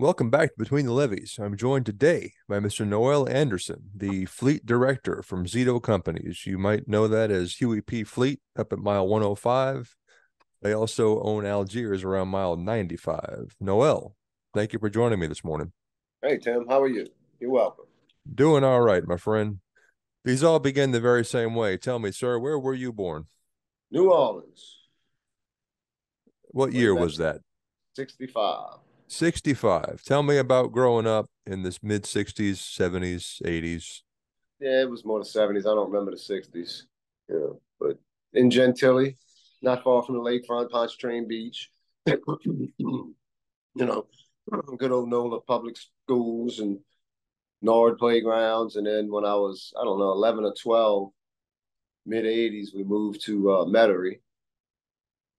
Welcome back to Between the Levees. I'm joined today by Mr. Noel Anderson, the fleet director from Zito Companies. You might know that as Huey P. Fleet up at mile 105. They also own Algiers around mile 95. Noel, thank you for joining me this morning. Hey, Tim, how are you? You're welcome. Doing all right, my friend. These all begin the very same way. Tell me, sir, where were you born? New Orleans. What year was that? 65. 65. Tell me about growing up in this mid 60s, 70s, 80s. Yeah, it was more the 70s. I don't remember the 60s. Yeah, but in Gentilly, not far from the lakefront, Pontchartrain Beach. you know, good old NOLA public schools and Nord playgrounds. And then when I was, I don't know, 11 or 12, mid 80s, we moved to uh, Metairie.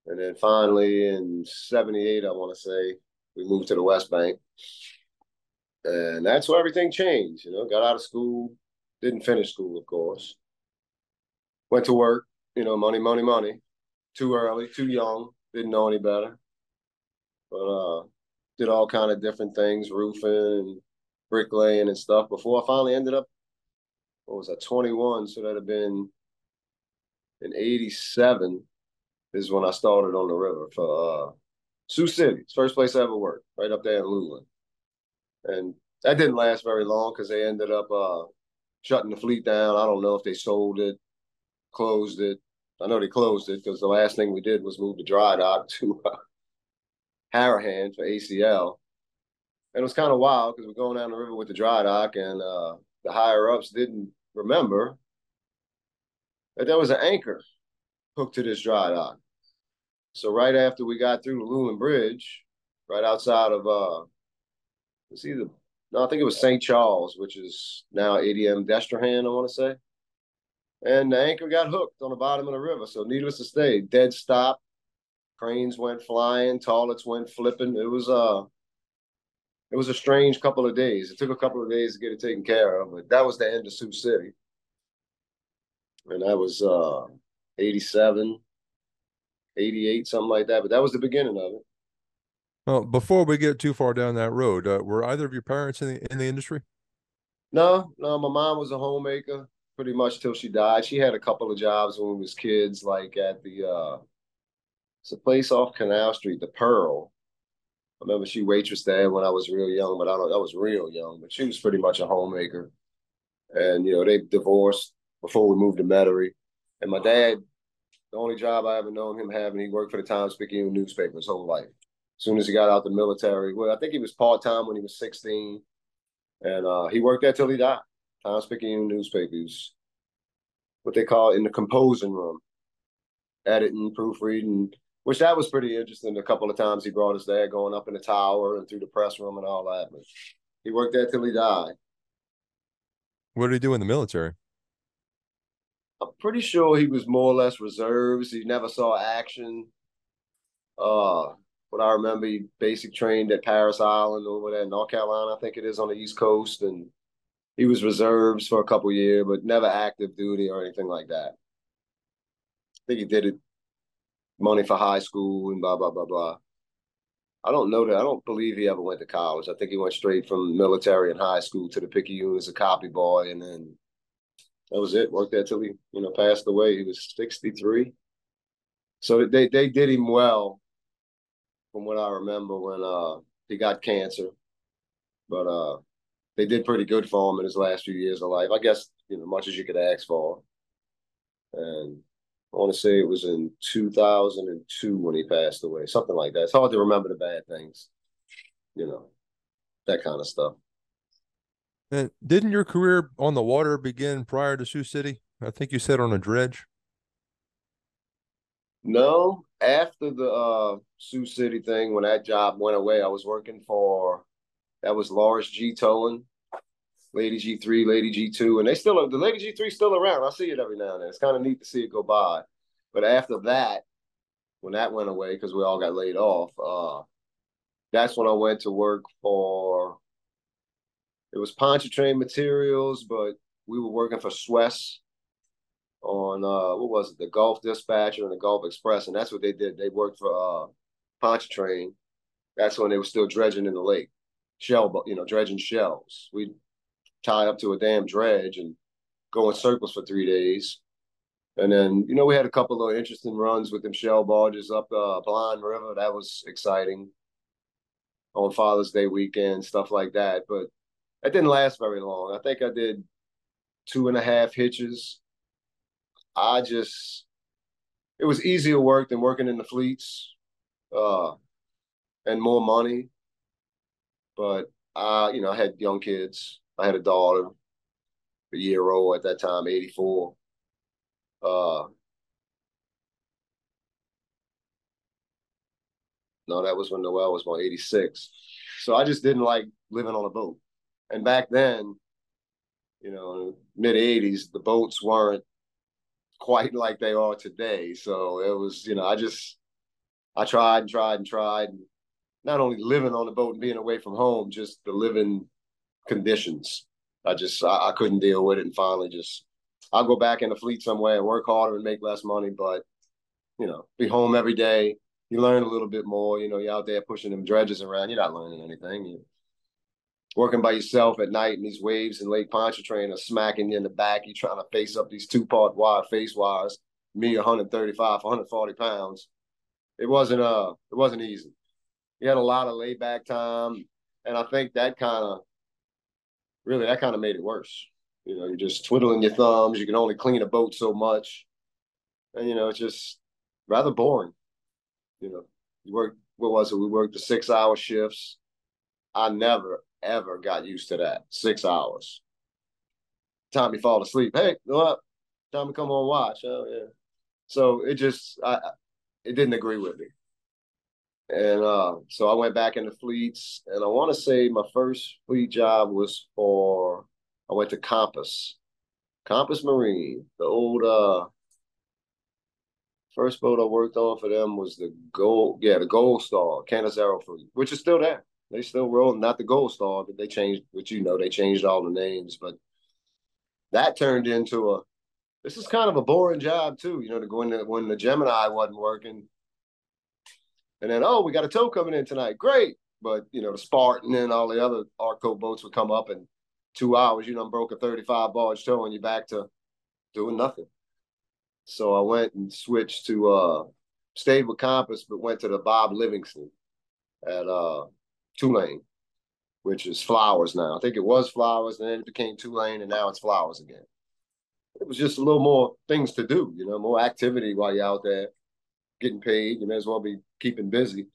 And then finally in 78, I want to say, we moved to the West Bank. And that's where everything changed. You know, got out of school, didn't finish school, of course. Went to work, you know, money, money, money. Too early, too young, didn't know any better. But uh did all kind of different things, roofing and bricklaying and stuff before I finally ended up, what was that, 21. So that'd have been in 87 is when I started on the river for uh Sioux City. First place I ever worked, right up there in Luling. And that didn't last very long because they ended up uh, shutting the fleet down. I don't know if they sold it, closed it. I know they closed it because the last thing we did was move the dry dock to uh, Harahan for ACL. And it was kind of wild because we're going down the river with the dry dock, and uh, the higher ups didn't remember that there was an anchor hooked to this dry dock. So right after we got through the Luling Bridge, right outside of uh it's either no, I think it was St. Charles, which is now ADM Destrehan, I want to say. And the anchor got hooked on the bottom of the river. So needless to say, dead stop. Cranes went flying, toilets went flipping. It was uh it was a strange couple of days. It took a couple of days to get it taken care of, but that was the end of Sioux City. And that was uh 87. 88, something like that. But that was the beginning of it. Well, before we get too far down that road, uh, were either of your parents in the in the industry? No, no. My mom was a homemaker pretty much till she died. She had a couple of jobs when we was kids, like at the uh, it's a place off Canal Street, the Pearl. I remember she waitressed there when I was real young, but I don't. I was real young, but she was pretty much a homemaker. And you know, they divorced before we moved to Metairie. And my dad the only job I ever known him having. He worked for the Times Picayune newspaper his whole life. As soon as he got out the military, well, I think he was part time when he was 16, and uh, he worked there till he died. Times Picayune newspapers, what they call in the composing room, editing, proofreading, which that was pretty interesting. A couple of times he brought us there, going up in the tower and through the press room and all that. But he worked there till he died. What did he do in the military? I'm pretty sure he was more or less reserves. He never saw action. Uh, but I remember he basic trained at Parris Island over there in North Carolina, I think it is on the East Coast, and he was reserves for a couple years, but never active duty or anything like that. I think he did it money for high school and blah blah blah blah. I don't know that. I don't believe he ever went to college. I think he went straight from military and high school to the Picayune as a copy boy, and then that was it. Worked there till he, you know, passed away. He was 63. So they they did him well, from what I remember when uh he got cancer. But uh they did pretty good for him in his last few years of life. I guess, you know, much as you could ask for. And I want to say it was in 2002 when he passed away, something like that. It's hard to remember the bad things, you know, that kind of stuff. And didn't your career on the water begin prior to Sioux City? I think you said on a dredge. No, after the uh, Sioux City thing, when that job went away, I was working for that was Lawrence G. Towing, Lady G three, Lady G two, and they still the Lady G three still around. I see it every now and then. It's kind of neat to see it go by. But after that, when that went away because we all got laid off, uh, that's when I went to work for it was Pontchartrain Materials, but we were working for Suez on uh what was it, the Gulf Dispatcher and the Gulf Express, and that's what they did. They worked for uh Pontchartrain. That's when they were still dredging in the lake. shell, you know, dredging shells. We'd tie up to a damn dredge and go in circles for three days. And then, you know, we had a couple of interesting runs with them shell barges up uh, Blind River. That was exciting on Father's Day weekend, stuff like that. But that didn't last very long. I think I did two and a half hitches. I just, it was easier work than working in the fleets uh, and more money. But I, you know, I had young kids. I had a daughter, a year old at that time, 84. Uh, no, that was when Noel was about 86. So I just didn't like living on a boat. And back then, you know, mid 80s, the boats weren't quite like they are today. So it was, you know, I just, I tried and tried and tried. Not only living on the boat and being away from home, just the living conditions. I just, I, I couldn't deal with it. And finally just, I'll go back in the fleet somewhere and work harder and make less money, but, you know, be home every day. You learn a little bit more. You know, you're out there pushing them dredges around. You're not learning anything. You, working by yourself at night and these waves in Lake Pontchartrain are smacking you in the back. You're trying to face up these two part wire face wires, me 135, 140 pounds. It wasn't uh it wasn't easy. You had a lot of layback time. And I think that kind of really that kind of made it worse. You know, you're just twiddling your thumbs. You can only clean a boat so much. And you know, it's just rather boring. You know, you work what was it? We worked the six hour shifts. I never, ever got used to that. Six hours. Time you fall asleep. Hey, go up. Time to come on watch. Oh yeah. So it just I it didn't agree with me. And uh, so I went back into fleets, and I want to say my first fleet job was for I went to Compass, Compass Marine, the old uh first boat I worked on for them was the gold, yeah, the Gold Star Canizaro fleet, which is still there. They still roll, not the Gold Star, but they changed, which you know, they changed all the names. But that turned into a, this is kind of a boring job too, you know, to go in when the Gemini wasn't working. And then, oh, we got a tow coming in tonight. Great. But, you know, the Spartan and all the other Artco boats would come up in two hours, you know, I'm broke a 35 barge tow and you back to doing nothing. So I went and switched to, uh, stayed with Compass, but went to the Bob Livingston at, uh, Tulane, which is Flowers now. I think it was Flowers, and then it became Tulane, and now it's Flowers again. It was just a little more things to do, you know, more activity while you're out there getting paid. You may as well be keeping busy.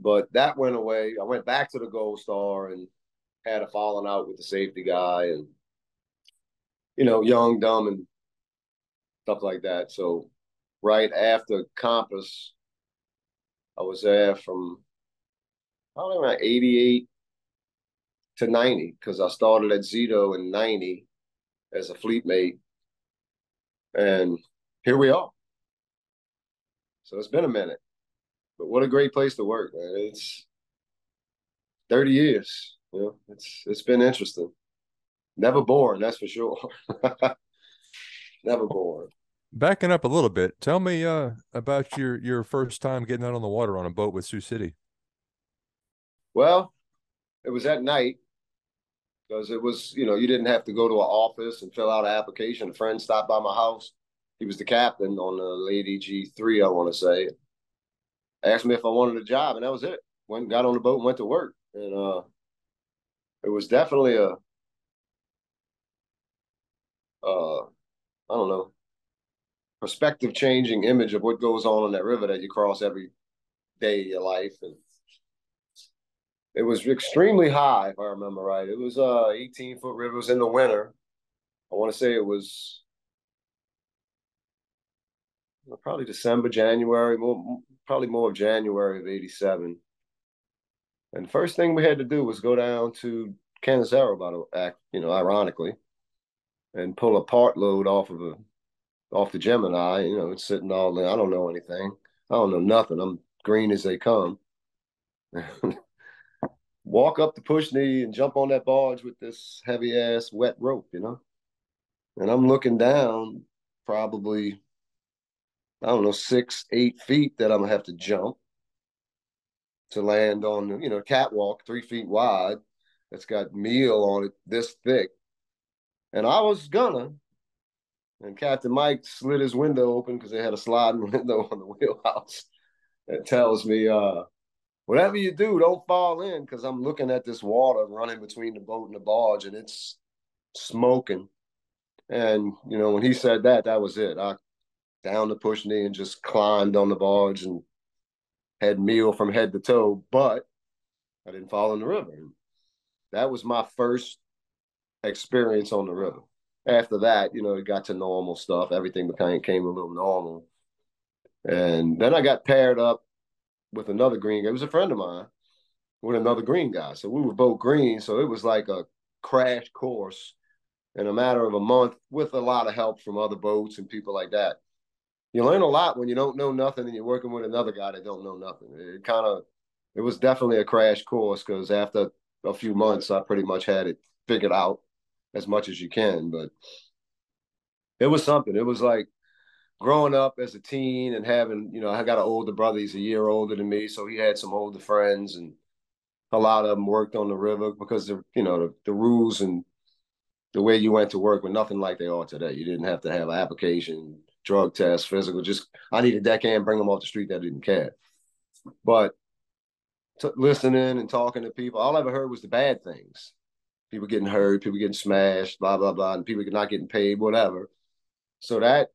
But that went away. I went back to the Gold Star and had a falling out with the safety guy and, you know, young, dumb, and stuff like that. So right after Compass, I was there from probably around 88 to 90 because I started at Zito in 90 as a fleet mate. And here we are. So it's been a minute. But what a great place to work, man. It's 30 years. You know, it's it's been interesting. Never boring, that's for sure. Never boring. Backing up a little bit, tell me uh, about your your first time getting out on the water on a boat with Sioux City. Well, it was at night because it was, you know, you didn't have to go to an office and fill out an application. A friend stopped by my house. He was the captain on the Lady G3, I want to say. Asked me if I wanted a job, and that was it. Went, got on the boat, and went to work, and uh, it was definitely a, uh, I don't know, perspective changing image of what goes on in that river that you cross every day of your life, and it was extremely high, if I remember right. It was uh 18 foot river. It was in the winter. I want to say it was probably December, January, more probably more of January of '87. And the first thing we had to do was go down to Canizaro, by the act, you know, ironically, and pull a part load off of a off the Gemini. You know, it's sitting all there. I don't know anything. I don't know nothing. I'm green as they come. walk up the push knee and jump on that barge with this heavy ass wet rope, you know? And I'm looking down probably, I don't know, six, eight feet that I'm gonna have to jump. to land on you know catwalk three feet wide that's got meal on it this thick. And I was gonna. And Captain Mike slid his window open because they had a sliding window on the wheelhouse that tells me, uh, whatever you do, don't fall in because I'm looking at this water running between the boat and the barge and it's smoking. And, you know, when he said that, that was it. I down the push knee and just climbed on the barge and had meal from head to toe, but I didn't fall in the river. That was my first experience on the river. After that, you know, it got to normal stuff. Everything became came a little normal. And then I got paired up with another green guy. It was a friend of mine with another green guy. So we were both green. So it was like a crash course in a matter of a month with a lot of help from other boats and people like that. You learn a lot when you don't know nothing and you're working with another guy that don't know nothing. It kind of, it was definitely a crash course because after a few months, I pretty much had it figured out as much as you can. But it was something. It was like growing up as a teen and having, you know, I got an older brother. He's a year older than me, so he had some older friends, and a lot of them worked on the river because the, you know, the, the rules and the way you went to work were nothing like they are today. You didn't have to have an application, drug test, physical. Just I need a deckhand, bring them off the street that didn't care. But t- listening and talking to people, all I ever heard was the bad things. People getting hurt, people getting smashed, blah blah blah, and people not getting paid, whatever. So that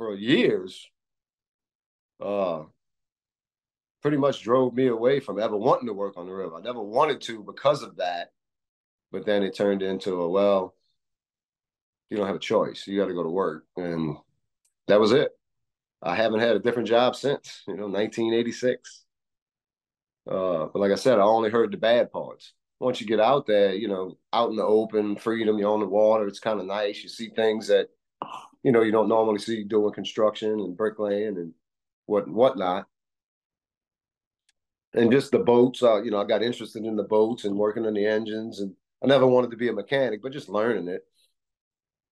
for years, uh, pretty much drove me away from ever wanting to work on the river. I never wanted to because of that, but then it turned into a well, you don't have a choice. You got to go to work, and that was it. I haven't had a different job since you know 1986. Uh, but like I said, I only heard the bad parts. Once you get out there, you know, out in the open, freedom, you're on the water, it's kind of nice. You see things that, you know, you don't normally see doing construction and bricklaying and what whatnot. And just the boats, uh, you know, I got interested in the boats and working on the engines, and I never wanted to be a mechanic, but just learning it.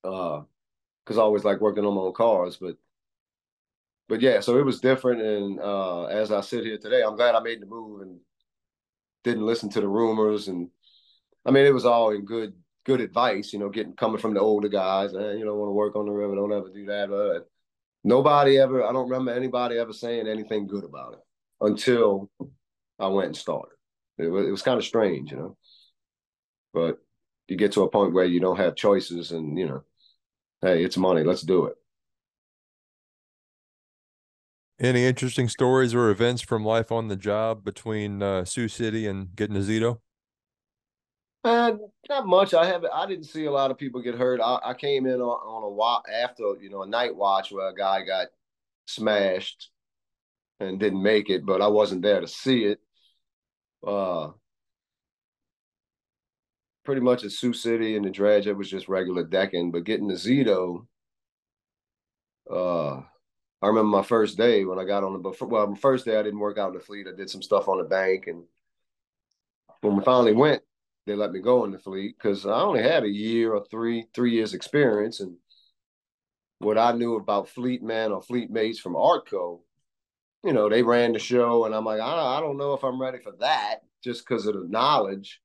Uh, because I always like working on my own cars, but but yeah, so it was different. And uh, as I sit here today, I'm glad I made the move and didn't listen to the rumors. And I mean, it was all in good good advice, you know, getting coming from the older guys. And eh, you don't want to work on the river, don't ever do that. But nobody ever, I don't remember anybody ever saying anything good about it until I went and started. It was, it was kind of strange, you know. But you get to a point where you don't have choices, and you know, hey, it's money, let's do it. Any interesting stories or events from life on the job between uh, Sioux City and getting to Zito? Uh, not much. I have I didn't see a lot of people get hurt. I, I came in on, on a watch after you know a night watch where a guy got smashed and didn't make it, but I wasn't there to see it. Uh, pretty much at Sioux City and the dredge, it was just regular decking. But getting to Zito, uh, I remember my first day when I got on the well, my first day I didn't work out in the fleet. I did some stuff on the bank, and when we finally went, they let me go in the fleet because I only had a year or three three years experience, and what I knew about fleet men or fleet mates from Artco, you know, they ran the show, and I'm like, I, I don't know if I'm ready for that just because of the knowledge,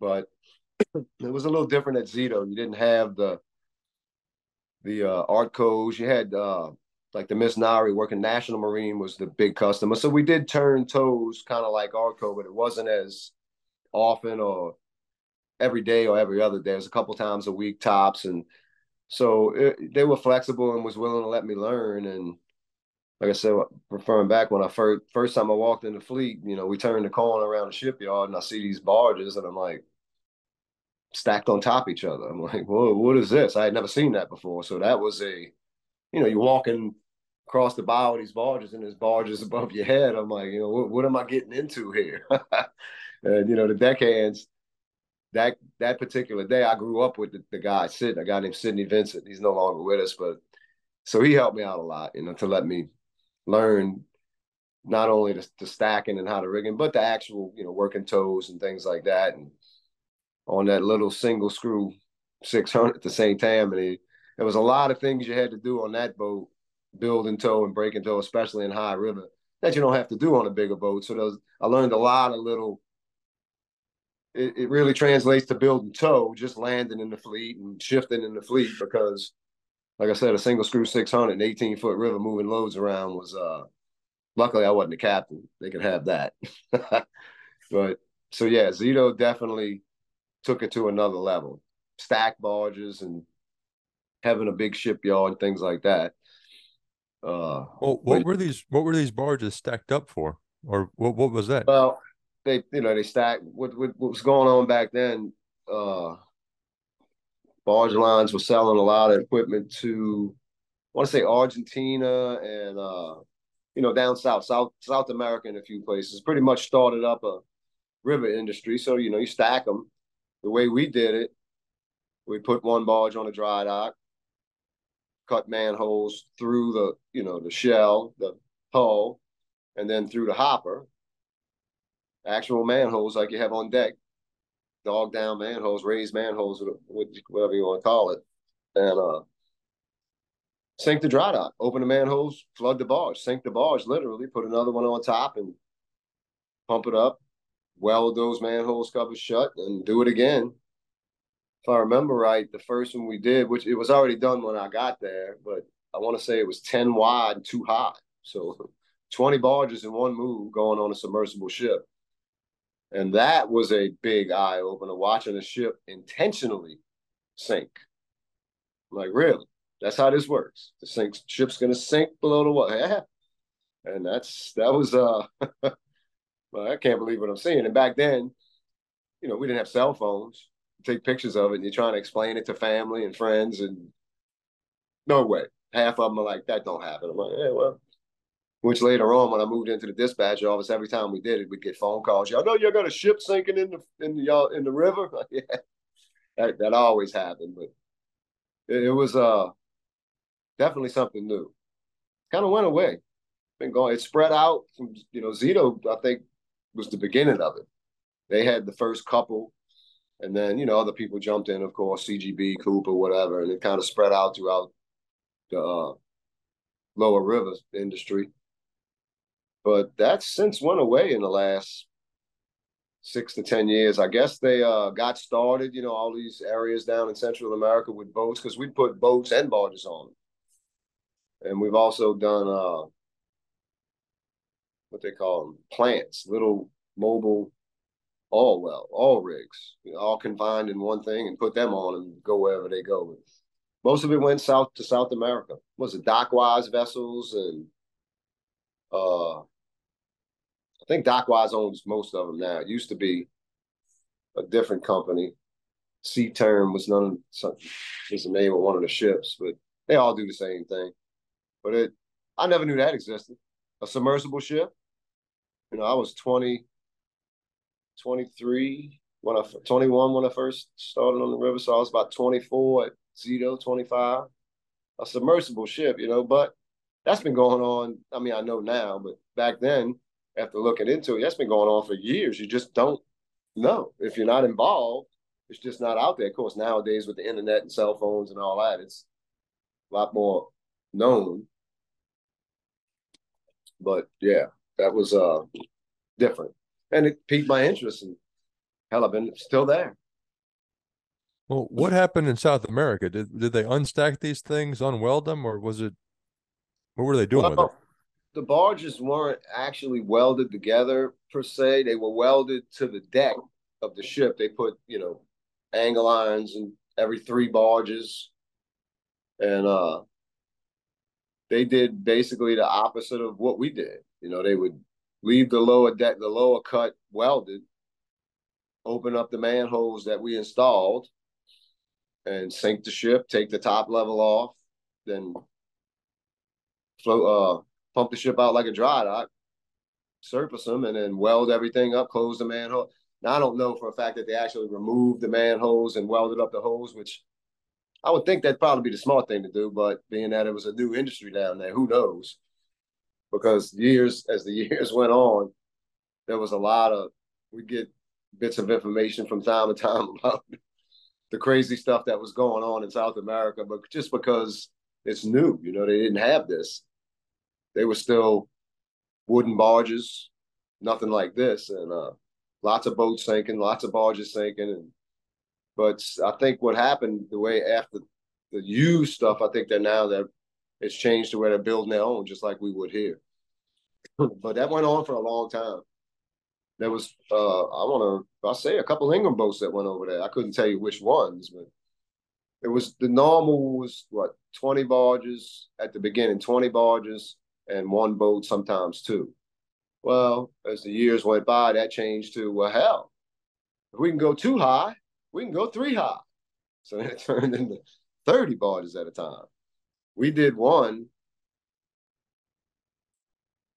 but it was a little different at Zito. You didn't have the the uh, Artcos. You had uh, like the Miss Nari working National Marine was the big customer. So we did turn tows kind of like Artco, but it wasn't as often or every day or every other day. It was a couple times a week tops. And so it, they were flexible and was willing to let me learn. And like I said, referring back when I first first time I walked in the fleet, you know, we turned the corner around the shipyard and I see these barges and I'm like stacked on top each other. I'm like, whoa, what is this? I had never seen that before. So that was a you know, you're walking across the bow of these barges and there's barges above your head. I'm like, you know, what, what am I getting into here? and you know, the deckhands, that that particular day, I grew up with the, the guy Sid, a guy named Sidney Vincent. He's no longer with us, but so he helped me out a lot, you know, to let me learn not only the, the stacking and how to rigging, but the actual, you know, working tows and things like that. And on that little single screw 600 at the St. Tammany, there was a lot of things you had to do on that boat, building tow and breaking tow, especially in high river. that you don't have to do on a bigger boat. So those, I learned a lot of little. It, it really translates to building tow, just landing in the fleet and shifting in the fleet because, like I said, a single screw 600 and 18 foot river moving loads around was. uh Luckily, I wasn't the captain. They could have that. but so yeah, Zito definitely took it to another level. Stack barges and having a big shipyard and things like that. Uh, well, what but, were these? What were these barges stacked up for, or what? What was that? Well, they you know they stacked. What what, what was going on back then? Uh, barge lines were selling a lot of equipment to, I want to say Argentina and uh, you know down south, South South America in a few places. Pretty much started up a river industry. So you know you stack them. The way we did it, we put one barge on a dry dock, cut manholes through the you know the shell, the hull, and then through the hopper. Actual manholes like you have on deck, dog down manholes, raised manholes, whatever you want to call it, and uh, sink the dry dock, open the manholes, flood the barge, sink the barge, literally, put another one on top and pump it up, weld those manholes covers shut, and do it again if I remember right, the first one we did, which it was already done when I got there, but I want to say it was 10 wide, and too high. So 20 barges in one move going on a submersible ship. And that was a big eye opener watching a ship intentionally sink. I'm like, really? That's how this works. The sink ship's gonna sink below the water. Yeah. And that's that was uh well, I can't believe what I'm seeing. And back then, you know, we didn't have cell phones take pictures of it and you're trying to explain it to family and friends and no way. Half of them are like, that don't happen. I'm like, yeah, well. Which later on, when I moved into the dispatch office, every time we did it, we'd get phone calls. Y'all know you got a ship sinking in the in the y'all in the river. yeah, that, that always happened, but it, it was uh definitely something new. Kind of went away. Been going. It spread out from you know Zito. I think was the beginning of it. They had the first couple and then, you know, other people jumped in, of course, CGB, Cooper, whatever, and it kind of spread out throughout the uh, lower rivers industry. But that's since went away in the last six to 10 years. I guess they uh, got started, you know, all these areas down in Central America with boats because we put boats and barges on. And we've also done uh, what they call them plants, little mobile all well, all rigs, you know, all confined in one thing and put them on and go wherever they go. Most of it went south to South America. Was it dockwise vessels and uh I think Dockwise owns most of them now. It used to be a different company. Sea Term was none was the name of one of the ships, but they all do the same thing. But it I never knew that existed. A submersible ship. You know, I was 20, 23 when I 21 when I first started on the river. So I was about 24 at Zito, 25. A submersible ship, you know, but that's been going on. I mean, I know now, but back then, after looking into it, that's been going on for years. You just don't know. If you're not involved, it's just not out there. Of course, nowadays with the internet and cell phones and all that, it's a lot more known. But yeah, that was uh different and it piqued my interest. And hell, I've been still there. Well, what happened in South America? Did did they unstack these things, unweld them, or was it? What were they doing well, with it? The barges weren't actually welded together per se. They were welded to the deck of the ship. They put, you know, angle irons in every three barges, and uh, they did basically the opposite of what we did. You know, they would leave the lower deck, the lower cut welded, open up the manholes that we installed, and sink the ship, take the top level off, then float, uh, pump the ship out like a dry dock, surface them, and then weld everything up, close the manhole. Now I don't know for a fact that they actually removed the manholes and welded up the holes, which I would think that'd probably be the smart thing to do, but being that it was a new industry down there, who knows? because years as the years went on, there was a lot of we get bits of information from time to time about the crazy stuff that was going on in South America, but just because it's new, you know, they didn't have this. They were still wooden barges, nothing like this, and uh, lots of boats sinking, lots of barges sinking, and but I think what happened the way after the used stuff, I think that now that it's changed to where they're building their own, just like we would here. but that went on for a long time. There was, uh, I want to, I say a couple Ingram boats that went over there. I couldn't tell you which ones, but it was the normal was what 20 barges at the beginning, 20 barges and one boat, sometimes two. Well, as the years went by, that changed to, well, hell, if we can go too high, we can go three high. So it turned into 30 barges at a time. We did one.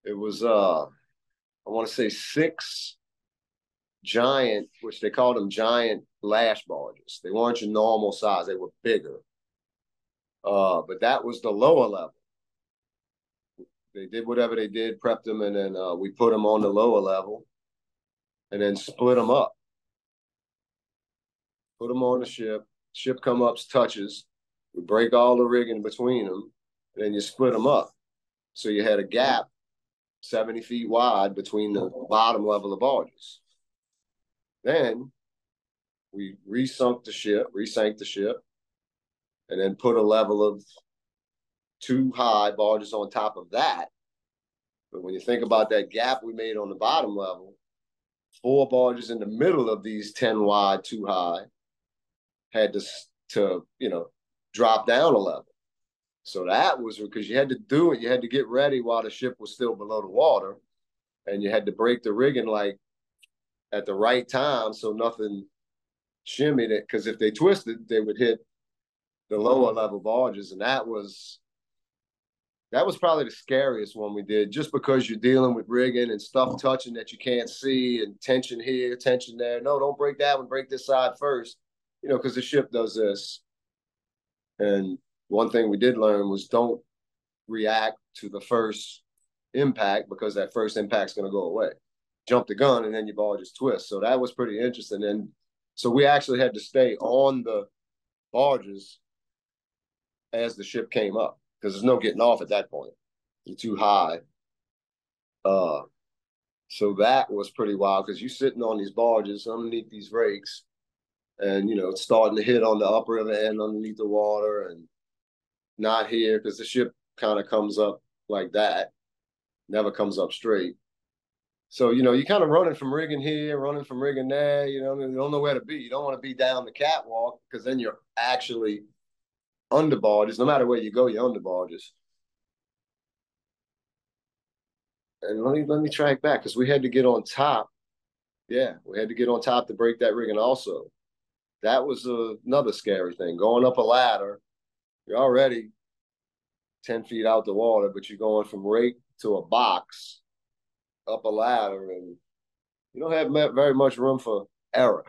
It was uh I want to say six giant, which they called them giant lash barges. They weren't your normal size, they were bigger. Uh, but that was the lower level. They did whatever they did, prepped them, and then uh, we put them on the lower level and then split them up. Put them on the ship. Ship come up, touches. We break all the rigging between them, and then you split them up. So you had a gap 70 feet wide between the bottom level of barges. Then we resunk the ship, resank the ship, and then put a level of two high barges on top of that. But when you think about that gap we made on the bottom level, four barges in the middle of these 10 wide, two high, had to, to you know, drop down a level. So that was because you had to do it. You had to get ready while the ship was still below the water, and you had to break the rigging like at the right time so nothing shimmied it. Because if they twisted, they would hit the lower level barges, and that was that was probably the scariest one we did, just because you're dealing with rigging and stuff touching that you can't see, and tension here, tension there. No, don't break that one. Break this side first, you know, because the ship does this, and one thing we did learn was don't react to the first impact because that first impact's going to go away. Jump the gun and then your ball just twists. So that was pretty interesting. And so we actually had to stay on the barges as the ship came up because there's no getting off at that point. You're too high. Uh, so that was pretty wild because you're sitting on these barges underneath these rakes, and you know it's starting to hit on the upper end underneath the water, and not here because the ship kind of comes up like that, never comes up straight. So, you know, you're kind of running from rigging here, running from rigging there, you know, you don't know where to be. You don't want to be down the catwalk because then you're actually under barges. No matter where you go, you're under barges. And let me let me track back because we had to get on top. Yeah, we had to get on top to break that rigging also. That was uh, another scary thing. Going up a ladder you're already 10 feet out the water, but you're going from rake to a box up a ladder, and you don't have very much room for error.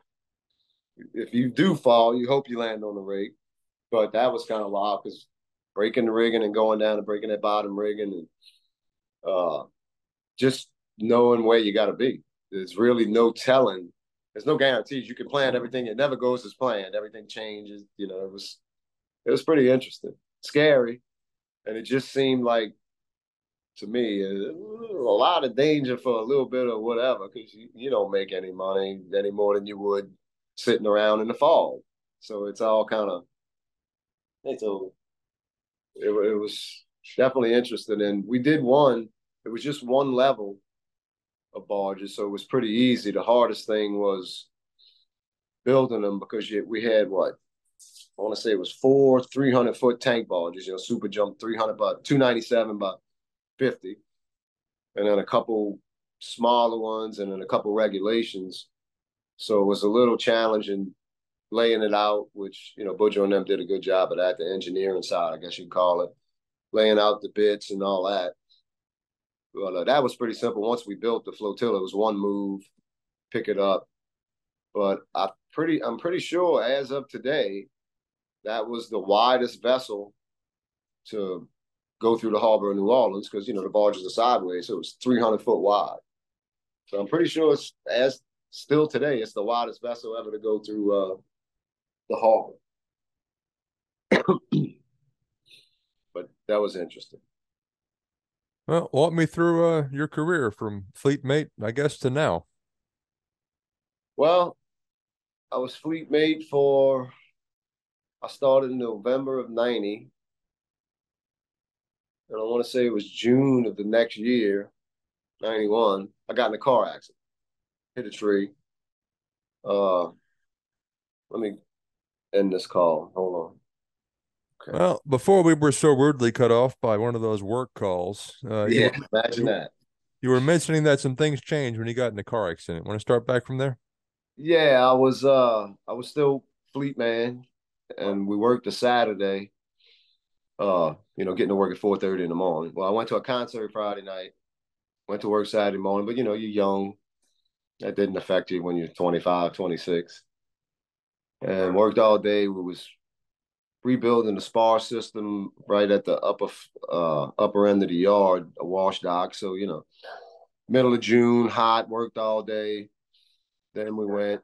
If you do fall, you hope you land on the rake. But that was kind of wild because breaking the rigging and going down and breaking that bottom rigging and uh, just knowing where you got to be. There's really no telling. There's no guarantees. You can plan everything. It never goes as planned. Everything changes. You know, it was it was pretty interesting, scary, and it just seemed like to me a, lot of danger for a little bit of whatever because you, you don't make any money any more than you would sitting around in the fall. So it's all kind of it's it, it was definitely interesting, and we did one. It was just one level of barges, so it was pretty easy. The hardest thing was building them because you, we had what I want to say it was four 300 foot tank barges, you know, super jump 300 by 297 by 50. And then a couple smaller ones and then a couple regulations. So it was a little challenging laying it out, which, you know, Budjo and them did a good job of that, the engineering side, I guess you'd call it, laying out the bits and all that. Well, uh, that was pretty simple. Once we built the flotilla, it was one move, pick it up. But I pretty, I'm pretty sure as of today, that was the widest vessel to go through the harbor of New Orleans because you know the barges are sideways, so it was 300 foot wide. So I'm pretty sure it's as still today, it's the widest vessel ever to go through uh, the harbor. but that was interesting. Well, walk me through uh, your career from fleet mate, I guess, to now. Well, I was fleet mate for, I started in November of 90. And I want to say it was June of the next year, 91. I got in a car accident, hit a tree. Uh, let me end this call. Hold on. Okay. Well, before we were so rudely cut off by one of those work calls. Uh, yeah, you, imagine that. You were mentioning that some things changed when you got in a car accident. Want to start back from there? Yeah, I was uh I was still fleet man and we worked a Saturday. Uh, you know, getting to work at 4:30 in the morning. Well, I went to a concert Friday night, went to work Saturday morning, but you know, you're young. That didn't affect you when you're 25, 26. And worked all day. We was rebuilding the spar system right at the upper uh, upper end of the yard, a wash dock. So you know, middle of June, hot, worked all day. Then we went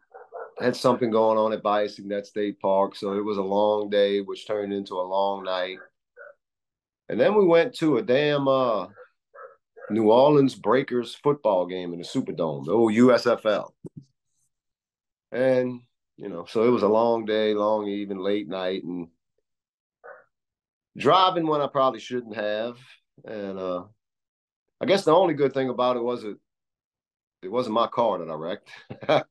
had something going on at Bayou Segnette State Park, so it was a long day, which turned into a long night. And then we went to a damn uh, New Orleans Breakers football game in the Superdome, the old USFL. And you know, so it was a long day, long even late night, and driving when I probably shouldn't have. And uh, I guess the only good thing about it was it it wasn't my car that I wrecked,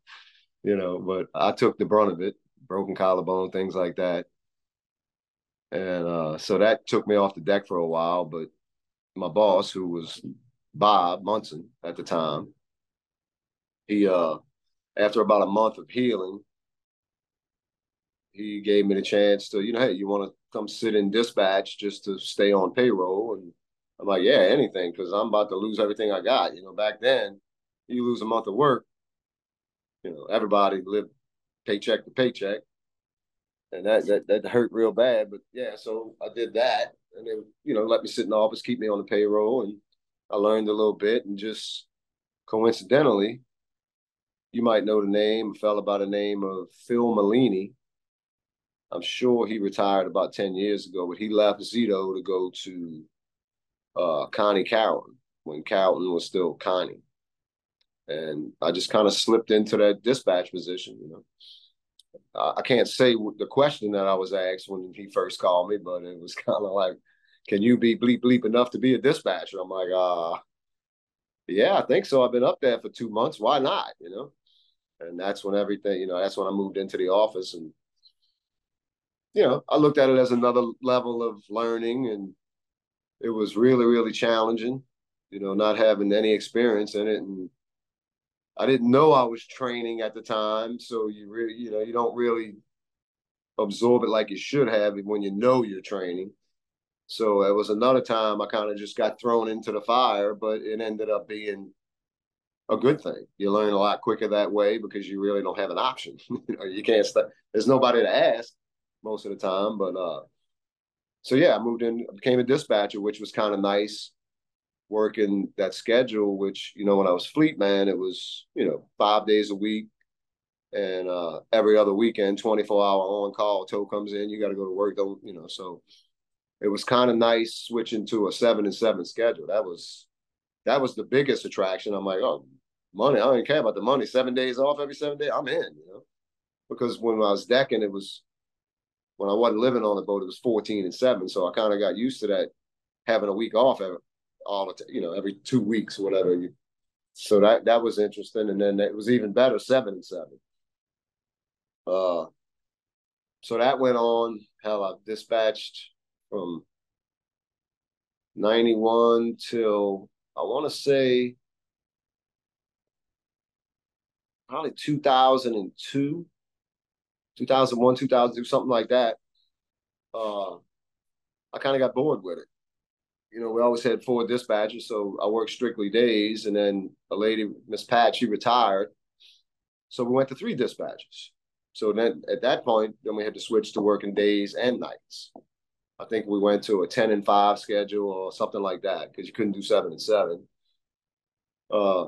you know, but I took the brunt of it, broken collarbone, things like that. And uh, so that took me off the deck for a while. But my boss, who was Bob Munson at the time, he uh, after about a month of healing, he gave me the chance to, you know, hey, you want to come sit in dispatch just to stay on payroll? And I'm like, yeah, anything, because I'm about to lose everything I got. You know, back then, you lose a month of work, you know, everybody lived paycheck to paycheck. And that, that that hurt real bad. But yeah, so I did that. And they, you know, let me sit in the office, keep me on the payroll. And I learned a little bit and just coincidentally, you might know the name, a fellow by the name of Phil Malini I'm sure he retired about 10 years ago, but he left Zito to go to uh, Connie Carrollton when Carrollton was still Connie. And I just kind of slipped into that dispatch position, you know. I can't say the question that I was asked when he first called me, but it was kind of like, can you be bleep bleep enough to be a dispatcher? I'm like, uh, yeah, I think so. I've been up there for two months. Why not? You know? And that's when everything, you know, that's when I moved into the office and you know, I looked at it as another level of learning, and it was really, really challenging. You know, not having any experience in it, and I didn't know I was training at the time, so you really, you know, you don't really absorb it like you should have when you know you're training. So it was another time I kind of just got thrown into the fire, but it ended up being a good thing. You learn a lot quicker that way because you really don't have an option. you know, you can't. St- there's nobody to ask most of the time. But uh, so yeah, I moved in, became a dispatcher, which was kind of nice. Working that schedule, which you know, when I was fleet man, it was you know five days a week, and uh, every other weekend, twenty four hour on call. Tow comes in, you got to go to work. Don't you know? So it was kind of nice switching to a seven and seven schedule. That was that was the biggest attraction. I'm like, oh, money. I don't even care about the money. Seven days off every seven days, I'm in. You know, because when I was decking, it was when I wasn't living on the boat, it was 14 and seven. So I kind of got used to that having a week off every, all the t- you know, every two weeks whatever. You, so that, that was interesting. And then it was even better, seven and seven. Uh, so that went on. Hell, I dispatched from 91 till I want to say probably 2002 2001, 2002, something like that. Uh, I kind of got bored with it. You know, we always had four dispatchers, so I worked strictly days. And then a lady, Miss Pat, she retired. So we went to three dispatchers. So then at that point, then we had to switch to working days and nights. I think we went to a 10 and 5 schedule or something like that because you couldn't do 7 and 7. Uh,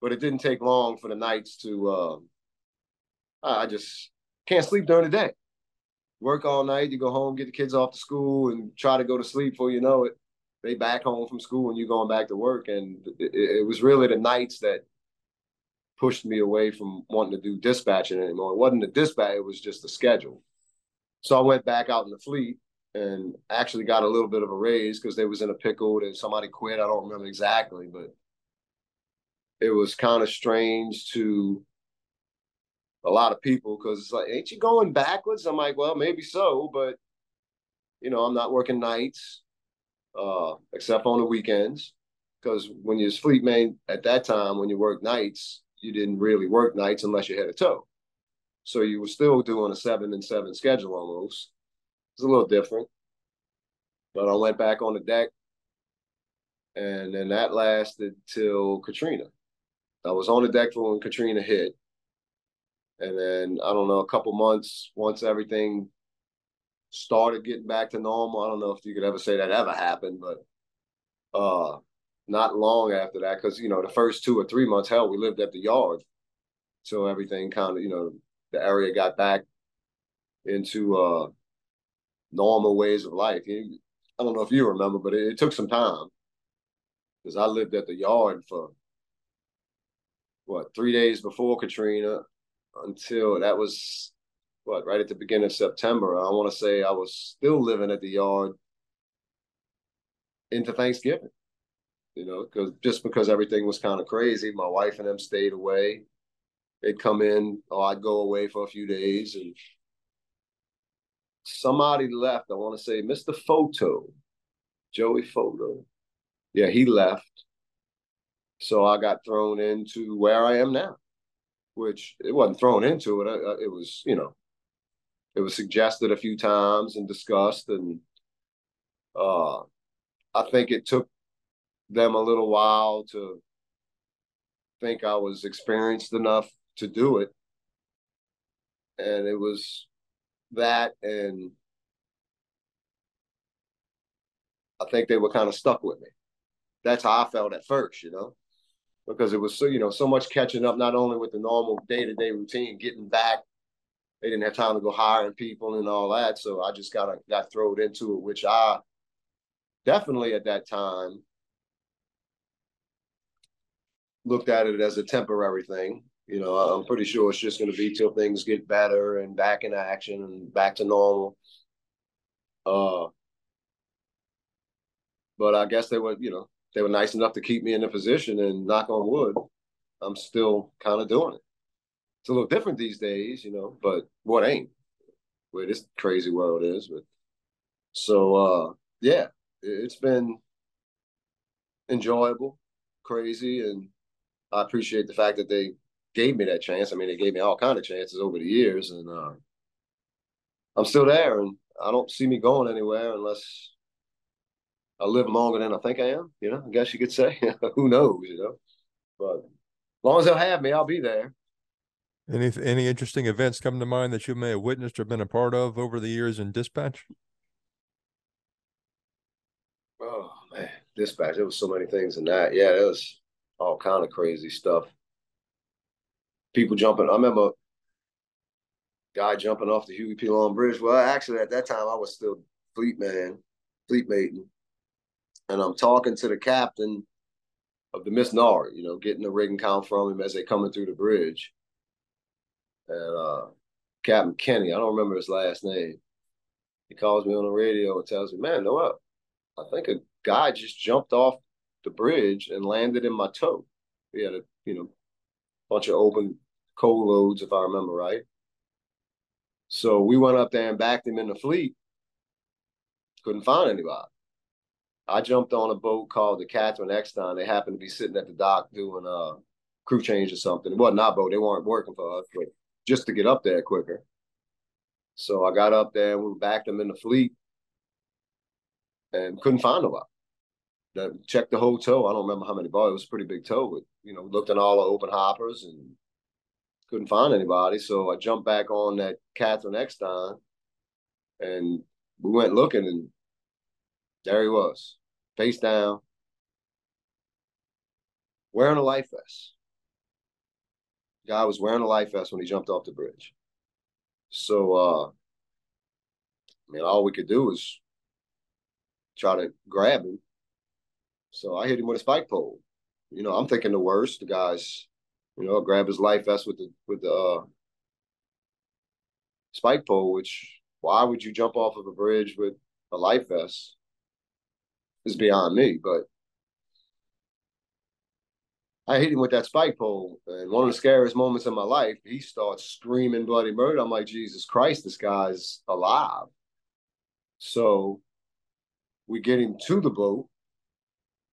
but it didn't take long for the nights to uh, I just can't sleep during the day. Work all night, you go home, get the kids off to school, and try to go to sleep before you know it. they back home from school and you're going back to work, and it, it was really the nights that pushed me away from wanting to do dispatching anymore. It wasn't the dispatch; it was just the schedule. So I went back out in the fleet and actually got a little bit of a raise because they was in a pickle and somebody quit. I don't remember exactly, but it was kind of strange to a lot of people because it's like, ain't you going backwards? I'm like, well, maybe so, but you know, I'm not working nights, uh, except on the weekends. Because when you're fleet man at that time, when you work nights, you didn't really work nights unless you had a tow. So you were still doing a seven and seven schedule almost. It's a little different. But I went back on the deck, and then that lasted till Katrina. I was on the deck for when Katrina hit. And then I don't know, a couple months once everything started getting back to normal. I don't know if you could ever say that ever happened, but uh not long after that, because you know, the first two or three months, hell, we lived at the yard. So everything kind of, you know, the area got back into uh normal ways of life. I don't know if you remember, but it, it took some time because I lived at the yard for what three days before Katrina until that was what right at the beginning of September. I want to say I was still living at the yard into Thanksgiving. You know, because just because everything was kind of crazy, my wife and them stayed away. They'd come in, or I'd go away for a few days, and somebody left. I want to say Mr. Photo, Joey Photo. Yeah, he left. So I got thrown into where I am now, which it wasn't thrown into it. It was, you know, it was suggested a few times and discussed, and uh, I think it took them a little while to think I was experienced enough to do it, and it was that, and I think they were kind of stuck with me. That's how I felt at first, you know, because it was so you know so much catching up, not only with the normal day to day routine, getting back they didn't have time to go hiring people and all that. So I just got got thrown into it, which I definitely at that time looked at it as a temporary thing. You know, I'm pretty sure it's just going to be till things get better and back in action and back to normal. Uh, but I guess they were, you know, they were nice enough to keep me in the position and knock on wood, I'm still kind of doing it it's a little different these days, you know, but what ain't where this crazy world is. But so uh yeah, it's been enjoyable, crazy, and I appreciate the fact that they gave me that chance. I mean, they gave me all kind of chances over the years, and uh, I'm still there, and I don't see me going anywhere unless I live longer than I think I am. You know, I guess you could say. Who knows? You know, but as long as they'll have me, I'll be there. Any any interesting events come to mind that you may have witnessed or been a part of over the years in dispatch? Oh man, dispatch. There was so many things in that. Yeah, it was all kind of crazy stuff. People jumping. I remember guy jumping off the Huey P. Long Bridge. Well, actually, at that time, I was still fleet man, fleet mating, and I'm talking to the captain of the Miss Nard, you know, getting the rigging count from him as they're coming through the bridge and uh, Captain Kenny. I don't remember his last name. He calls me on the radio and tells me, "Man, Noel, I think a guy just jumped off the bridge and landed in my tow. He had a you know bunch of open coal loads, if I remember right. So we went up there and backed him in the fleet. Couldn't find anybody. I jumped on a boat called the Catherine Exton. They happened to be sitting at the dock doing a crew change or something. Wasn't our boat. They weren't working for us, but just to get up there quicker. So I got up there and we backed them in the fleet and couldn't find nobody. That checked the whole tow. I don't remember how many bars. It was a pretty big tow, but you know, looked in all the open hoppers and couldn't find anybody. So I jumped back on that Catherine Exton and we went looking and there he was, face down, wearing a life vest guy was wearing a life vest when he jumped off the bridge. So, uh, I mean, all we could do was try to grab him. So I hit him with a spike pole. You know, I'm thinking the worst. The guys, you know, grab his life vest with the with the uh, spike pole. Which why would you jump off of a bridge with a life vest? Is beyond me. But I hit him with that spike pole, and one of the scariest moments of my life, he starts screaming bloody murder. I'm like, Jesus Christ, this guy's alive. So we get him to the boat,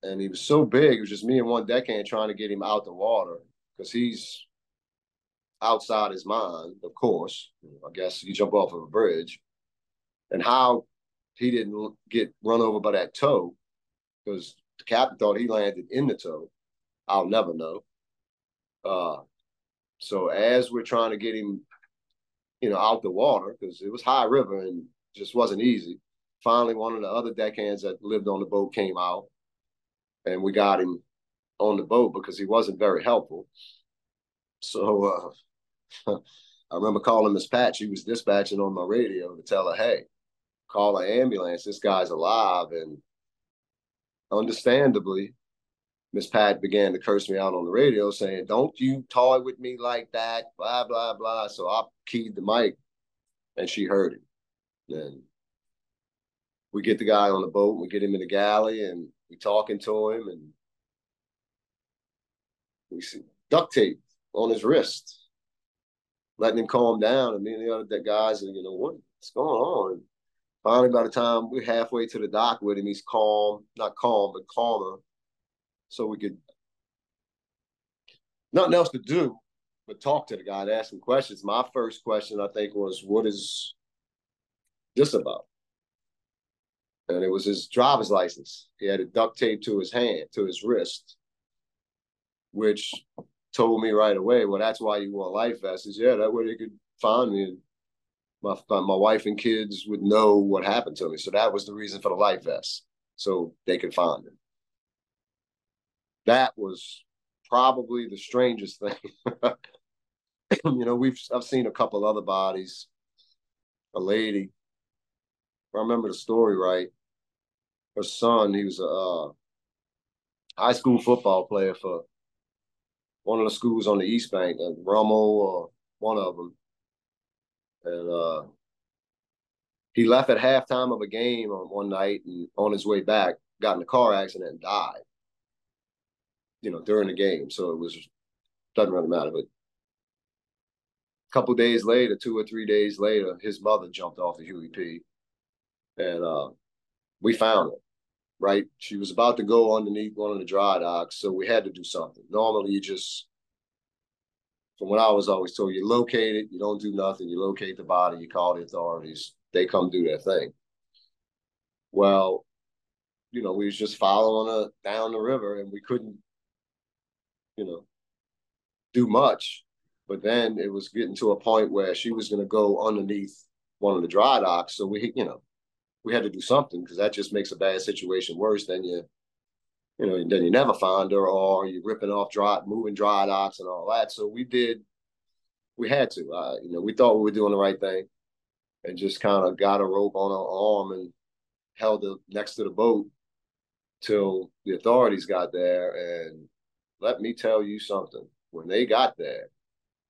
and he was so big, it was just me and one deckhand trying to get him out the water because he's outside his mind, of course. I guess you jump off of a bridge. And how he didn't get run over by that tow, because the captain thought he landed in the tow. I'll never know. Uh, so as we're trying to get him, you know, out the water because it was high river and just wasn't easy. Finally, one of the other deckhands that lived on the boat came out, and we got him on the boat because he wasn't very helpful. So uh, I remember calling Miss Pat. She was dispatching on my radio to tell her, "Hey, call an ambulance. This guy's alive." And understandably, Miss Pat began to curse me out on the radio saying, Don't you toy with me like that, blah, blah, blah. So I keyed the mic and she heard it. Then we get the guy on the boat, we get him in the galley and we talking to him and we see duct tape on his wrist, letting him calm down. And me and the other guys are, you know, what's going on? Finally, by the time we're halfway to the dock with him, he's calm, not calm, but calmer so we could nothing else to do but talk to the guy and ask him questions. My first question, I think, was, "What is this about?" And it was his driver's license. He had it duct taped to his hand, to his wrist, which told me right away, "Well, that's why you wore life vests. Yeah, that way they could find me. And my my wife and kids would know what happened to me. So that was the reason for the life vest, so they could find him that was probably the strangest thing. you know, we've I've seen a couple other bodies. A lady, I remember the story right. Her son, he was a uh, high school football player for one of the schools on the East Bank, uh, Rummel or one of them, and uh, he left at halftime of a game on one night, and on his way back, got in a car accident and died you know, during the game. So it was doesn't really matter. But a couple days later, two or three days later, his mother jumped off the Huey P. And uh, we found her. Right, she was about to go underneath one of the dry docks, so we had to do something. Normally, you just, from what I was always told, you locate it, you don't do nothing, you locate the body, you call the authorities, they come do their thing. Well, you know, we was just following a down the river, and we couldn't you know, do much. But then it was getting to a point where she was going to go underneath one of the dry docks. So we, you know, we had to do something because that just makes a bad situation worse. Then you, you know, then you never find her or you're ripping off dry, moving dry docks and all that. So we did, we had to, uh, you know, we thought we were doing the right thing and just kind of got a rope on her arm and held it next to the boat till the authorities got there and let me tell you something. When they got there,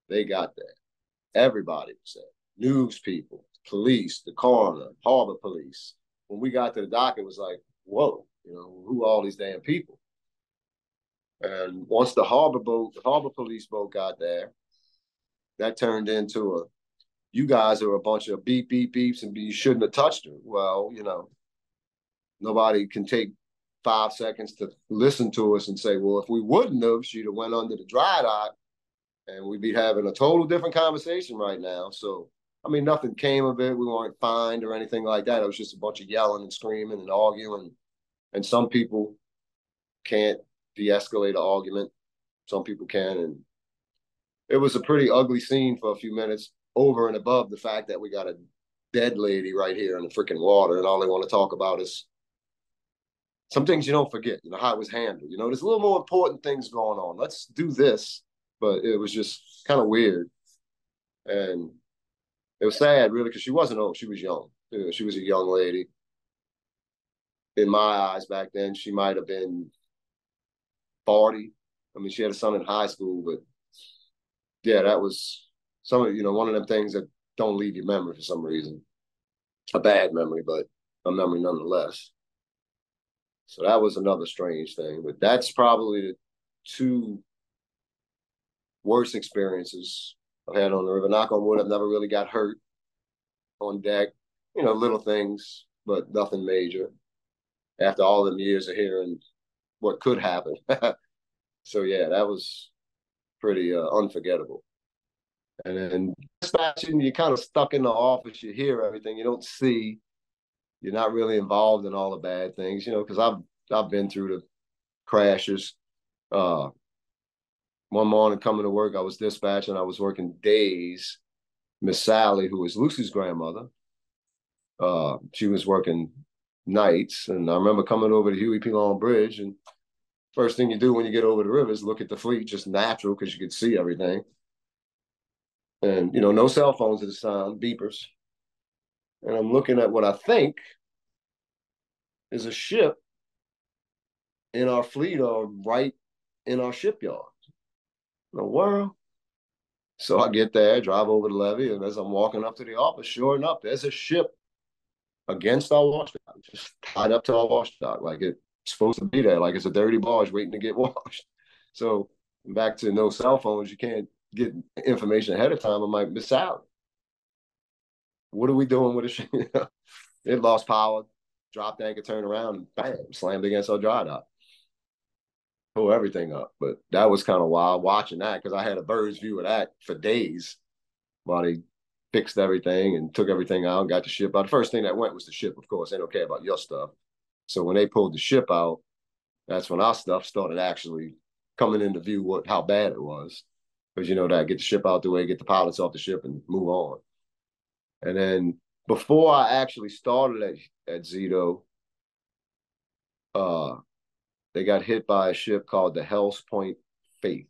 they got there. Everybody was there. News people, police, the coroner, harbor police. When we got to the dock, it was like, whoa, you know, who all these damn people? And once the harbor boat, the harbor police boat got there, that turned into a, you guys are a bunch of beep, beep, beeps, and you shouldn't have touched her. Well, you know, nobody can take five seconds to listen to us and say, well, if we wouldn't have, she'd have went under the dry dock and we'd be having a total different conversation right now. So, I mean, nothing came of it. We weren't fined or anything like that. It was just a bunch of yelling and screaming and arguing. And some people can't de-escalate an argument. Some people can. And it was a pretty ugly scene for a few minutes over and above the fact that we got a dead lady right here in the freaking water and all they want to talk about is some things you don't forget, you know, how it was handled. You know, there's a little more important things going on. Let's do this. But it was just kind of weird. And it was sad, really, because she wasn't old. She was young. She was a young lady. In my eyes back then, she might have been 40. I mean, she had a son in high school, but yeah, that was some of you know one of them things that don't leave your memory for some reason. A bad memory, but a memory nonetheless. So that was another strange thing. But that's probably the two worst experiences I've had on the river. Knock on wood, I've never really got hurt on deck. You know, little things, but nothing major. After all them years of hearing what could happen. so yeah, that was pretty uh, unforgettable. And then dispatching, you're kind of stuck in the office. You hear everything. You don't see. You're not really involved in all the bad things, you know. Because I've I've been through the crashes. Uh, one morning coming to work, I was dispatching. I was working days. Miss Sally, who was Lucy's grandmother, uh, she was working nights, and I remember coming over to Huey P. Long Bridge, and first thing you do when you get over the river is look at the fleet, just natural because you could see everything and you know, no cell phones at the time, beepers. And I'm looking at what I think is a ship in our fleet or right in our shipyard. In the world. So I get there, drive over the levee, and as I'm walking up to the office, sure enough, there's a ship against our washdock, just tied up to our washdock, like it's supposed to be there, like it's a dirty barge waiting to get washed. So back to no cell phones, you can't get information ahead of time, I might miss out. What are we doing with it? it lost power, dropped anchor, turned around, bam, slammed against our dry dock. Pull everything up. But that was kind of wild watching that because I had a bird's view of that for days while they fixed everything and took everything out and got the ship out. The first thing that went was the ship, of course. They don't care about your stuff. So when they pulled the ship out, that's when our stuff started actually coming into view what how bad it was because you know that get the ship out the way, get the pilots off the ship, and move on. And then before I actually started at at Zito, uh, they got hit by a ship called the Hells Point Faith.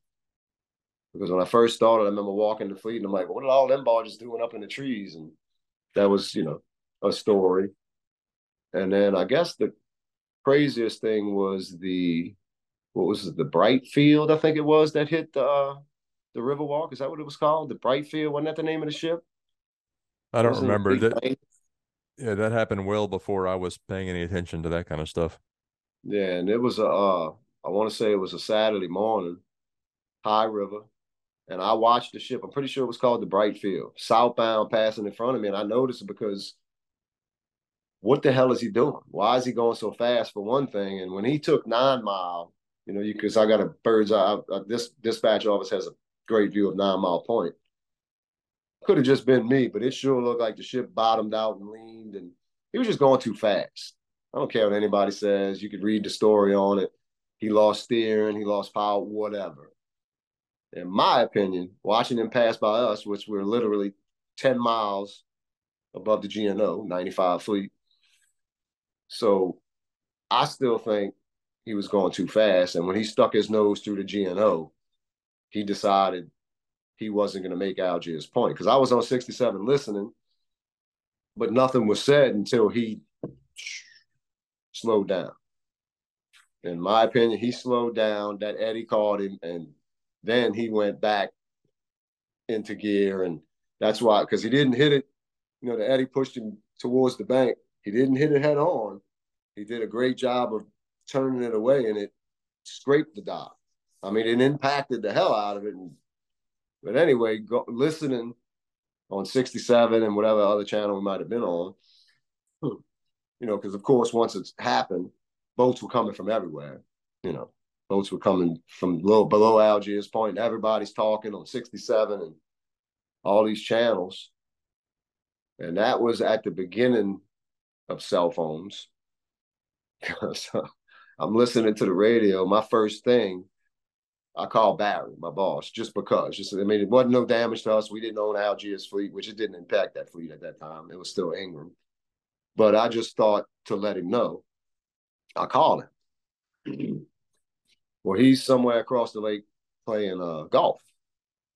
Because when I first started, I remember walking the fleet and I'm like, what are all them barges doing up in the trees? And that was, you know, a story. And then I guess the craziest thing was the what was it, the Bright Field, I think it was that hit the uh, the Riverwalk. Is that what it was called? The Bright Field. Wasn't that the name of the ship? I don't remember that. Yeah, that happened well before I was paying any attention to that kind of stuff. Yeah, and it was a. Uh, I want to say it was a Saturday morning, high river, and I watched the ship. I'm pretty sure it was called the Bright Field, southbound, passing in front of me, and I noticed because. What the hell is he doing? Why is he going so fast? For one thing, and when he took nine mile, you know, because I got a bird's eye. This dispatch office has a great view of Nine Mile Point. Could have just been me, but it sure looked like the ship bottomed out and leaned, and he was just going too fast. I don't care what anybody says. You could read the story on it. He lost steering, he lost power, whatever. In my opinion, watching him pass by us, which we're literally 10 miles above the GNO, 95 fleet. So I still think he was going too fast. And when he stuck his nose through the GNO, he decided he wasn't going to make Algiers Point because I was on 67 listening, but nothing was said until he slowed down. In my opinion, he slowed down. That Eddie called him, and then he went back into gear, and that's why because he didn't hit it. You know, the Eddie pushed him towards the bank. He didn't hit it head on. He did a great job of turning it away, and it scraped the dock. I mean, it impacted the hell out of it. But anyway, go, listening on 67 and whatever other channel we might have been on, hmm, you know, because of course, once it's happened, boats were coming from everywhere. You know, boats were coming from low below Algiers Point. Everybody's talking on 67 and all these channels. And that was at the beginning of cell phones. so I'm listening to the radio. My first thing I called Barry, my boss, just because. Just I mean, it wasn't no damage to us. We didn't own Algiers fleet, which it didn't impact that fleet at that time. It was still Ingram. But I just thought to let him know. I called him. Well, he's somewhere across the lake playing uh, golf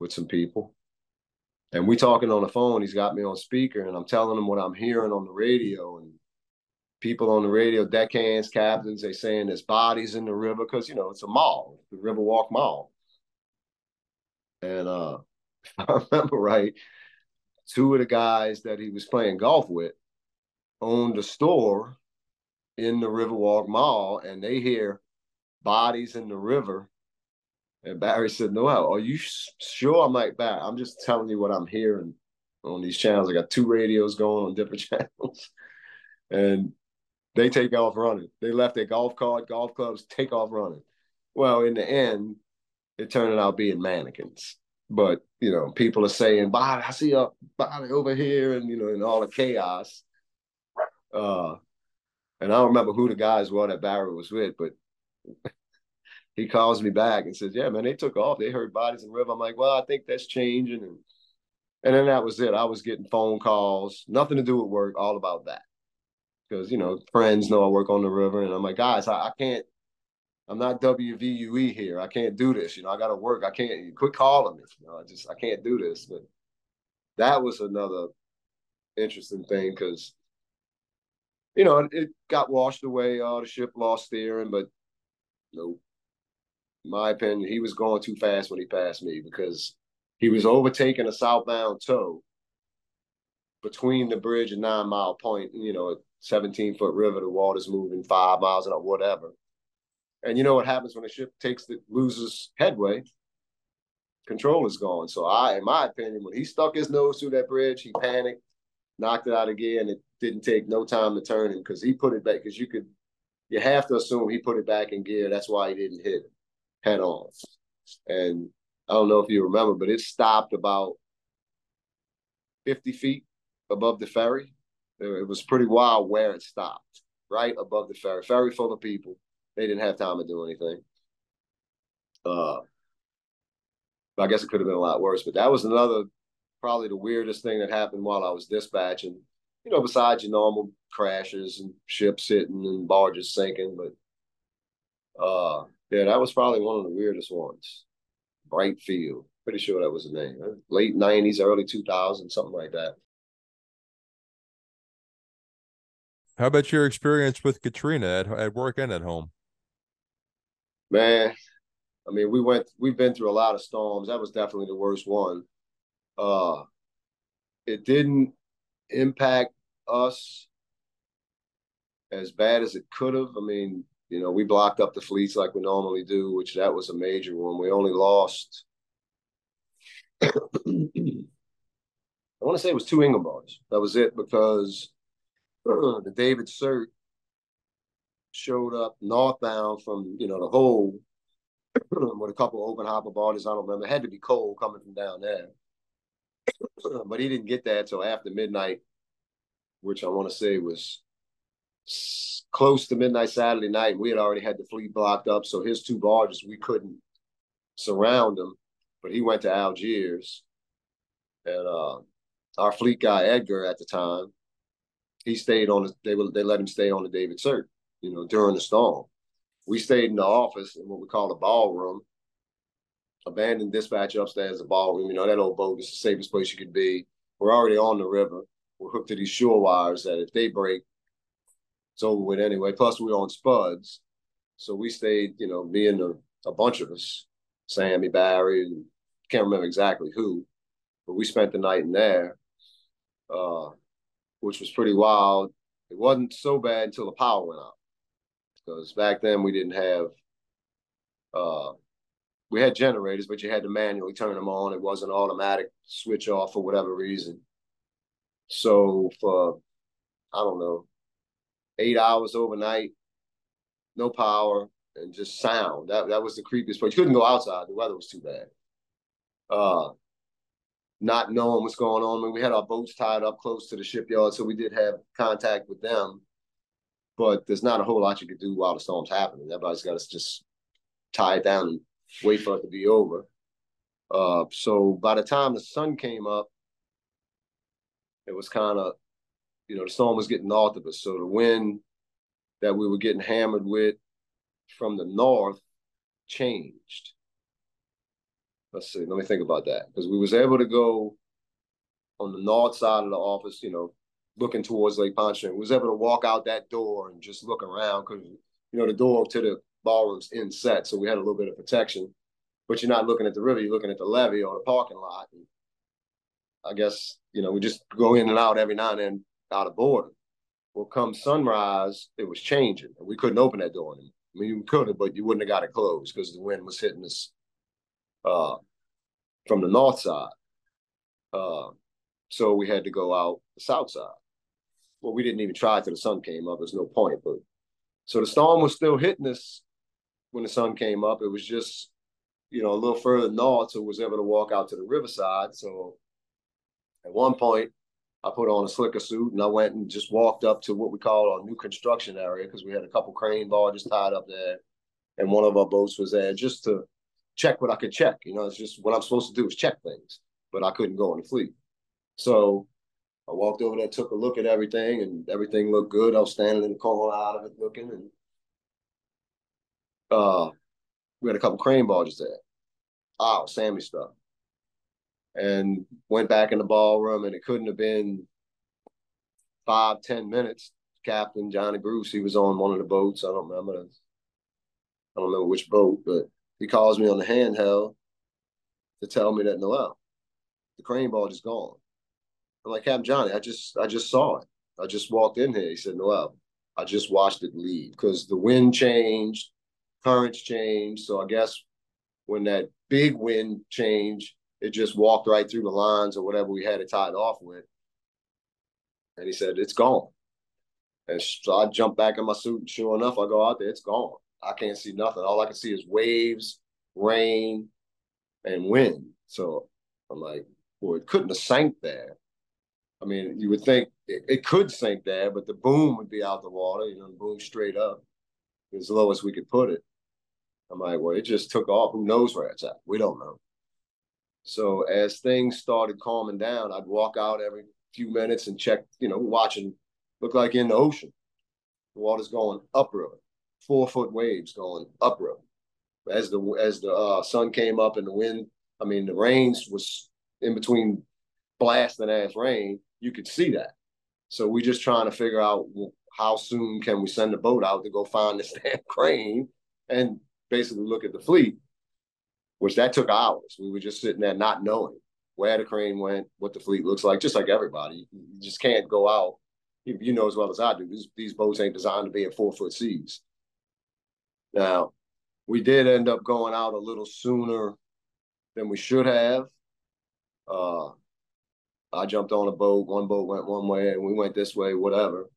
with some people. And we talking on the phone. He's got me on speaker, and I'm telling him what I'm hearing on the radio. And people on the radio, deckhands, captains, they saying there's bodies in the river because you know it's a mall, the Riverwalk Mall. And uh, if I remember right, two of the guys that he was playing golf with owned a store in the Riverwalk Mall, and they hear bodies in the river. And Barry said, "Noel, are you sure?" I'm like, "Barry, I'm just telling you what I'm hearing on these channels. I got two radios going on different channels." and they take off running. They left their golf cart, golf clubs, take off running. Well, in the end, it turned out being mannequins. But you know, people are saying, "Body, I see a body over here," and you know, in all the chaos. Uh, and I don't remember who the guys were that Barry was with, but he calls me back and says, "Yeah, man, they took off. They heard bodies in the river." I'm like, "Well, I think that's changing," and and then that was it. I was getting phone calls, nothing to do with work, all about that because you know friends know I work on the river, and I'm like, guys, I, I can't. I'm not WVUE here. I can't do this. You know, I got to work. I can't. Quit calling me. You know, I just I can't do this. But that was another interesting thing because you know it got washed away. Uh, the ship lost steering, but in my opinion, he was going too fast when he passed me because he was overtaking a southbound tow between the bridge and Nine Mile Point. You know, 17 foot river, the water's moving five miles an hour, whatever. And you know what happens when a ship takes the loses headway? Control is gone. So I, in my opinion, when he stuck his nose through that bridge, he panicked, knocked it out again. It didn't take no time to turn him because he put it back. Because you could, you have to assume he put it back in gear. That's why he didn't hit it head on. And I don't know if you remember, but it stopped about 50 feet above the ferry it was pretty wild where it stopped, right above the ferry. Ferry full of people. They didn't have time to do anything. Uh, I guess it could have been a lot worse, but that was another probably the weirdest thing that happened while I was dispatching. You know, besides your normal crashes and ships hitting and barges sinking, but uh, yeah, that was probably one of the weirdest ones. Bright Field, pretty sure that was the name. Late '90s, early two thousand, something like that. How about your experience with Katrina at, at work and at home? Man, I mean, we went, we've been through a lot of storms. That was definitely the worst one. Uh, it didn't impact us as bad as it could have. I mean, you know, we blocked up the fleets like we normally do, which that was a major one. We only lost, I want to say it was two Ingram barges. That was it because the David Sirte showed up northbound from you know the hole with a couple open hopper bodies. I don't remember. It had to be cold coming from down there, but he didn't get that till after midnight, which I want to say was close to midnight Saturday night. We had already had the fleet blocked up, so his two barges we couldn't surround them. But he went to Algiers, and uh, our fleet guy Edgar at the time he stayed on the, they they let him stay on the David Sirte, you know, during the storm. We stayed in the office in what we call the ballroom, abandoned dispatch upstairs, the ballroom, you know, that old boat is the safest place you could be. We're already on the river. We're hooked to these shore wires that if they break, it's over with anyway. Plus we're on spuds. So we stayed, you know, me and a bunch of us, Sammy, Barry, and can't remember exactly who, but we spent the night in there. Uh, which was pretty wild. It wasn't so bad until the power went out. Because back then we didn't have uh we had generators, but you had to manually turn them on. It wasn't automatic switch off for whatever reason. So for I don't know, eight hours overnight, no power and just sound. That that was the creepiest part. You couldn't go outside. The weather was too bad. Uh, not knowing what's going on. I mean, we had our boats tied up close to the shipyard, so we did have contact with them. But there's not a whole lot you could do while the storm's happening. Everybody's got to just tie it down and wait for it to be over. Uh, so by the time the sun came up, it was kind of, you know, the storm was getting north of us. So the wind that we were getting hammered with from the north changed let's see, let me think about that. Because we was able to go on the north side of the office, you know, looking towards Lake Pontchartrain. We Was able to walk out that door and just look around because you know the door to the ballroom's in set. so we had a little bit of protection. But you're not looking at the river; you're looking at the levee or the parking lot. And I guess you know we just go in and out every now and then out of boredom. Well, come sunrise, it was changing, and we couldn't open that door anymore. I mean, you could have, but you wouldn't have got it closed because the wind was hitting us uh, from the north side. Uh, so we had to go out the south side. Well, we didn't even try till the sun came up. There's no point. But so the storm was still hitting us when the sun came up. It was just, you know, a little further north, so was able to walk out to the riverside. So at one point, I put on a slicker suit and I went and just walked up to what we call our new construction area because we had a couple crane barges tied up there, and one of our boats was there just to check what I could check. You know, it's just what I'm supposed to do is check things, but I couldn't go in the fleet. So I walked over there, took a look at everything, and everything looked good. I was standing in the corner out of it looking, and uh, we had a couple crane barges there. Oh, Sammy stuff and went back in the ballroom, and it couldn't have been five, ten minutes. Captain Johnny Bruce, he was on one of the boats. I don't remember. I don't remember which boat, but he calls me on the handheld to tell me that Noel, the crane barge is gone. I'm like, Captain Johnny, I just I just saw it. I just walked in here. He said, Noel, I just watched it leave because the wind changed, currents changed. So I guess when that big wind changed, it just walked right through the lines or whatever we had it tied off with. And he said, It's gone. And so I jumped back in my suit, and sure enough, I go out there, it's gone. I can't see nothing. All I can see is waves, rain, and wind. So I'm like, well, it couldn't have sank there. I mean, you would think it, it could sink there, but the boom would be out the water, you know, boom straight up as low as we could put it. I'm like, well, it just took off. Who knows where it's at? We don't know. So as things started calming down, I'd walk out every few minutes and check, you know, watching, look like in the ocean. The water's going upriver, four foot waves going upriver. As the as the uh, sun came up and the wind, I mean, the rains was in between blasting ass rain. You could see that. So we're just trying to figure out how soon can we send the boat out to go find this damn crane and basically look at the fleet which that took hours. We were just sitting there not knowing where the crane went, what the fleet looks like, just like everybody. You just can't go out. You know as well as I do. These these boats ain't designed to be in four foot seas. Now, we did end up going out a little sooner than we should have. Uh, I jumped on a boat. One boat went one way, and we went this way. Whatever.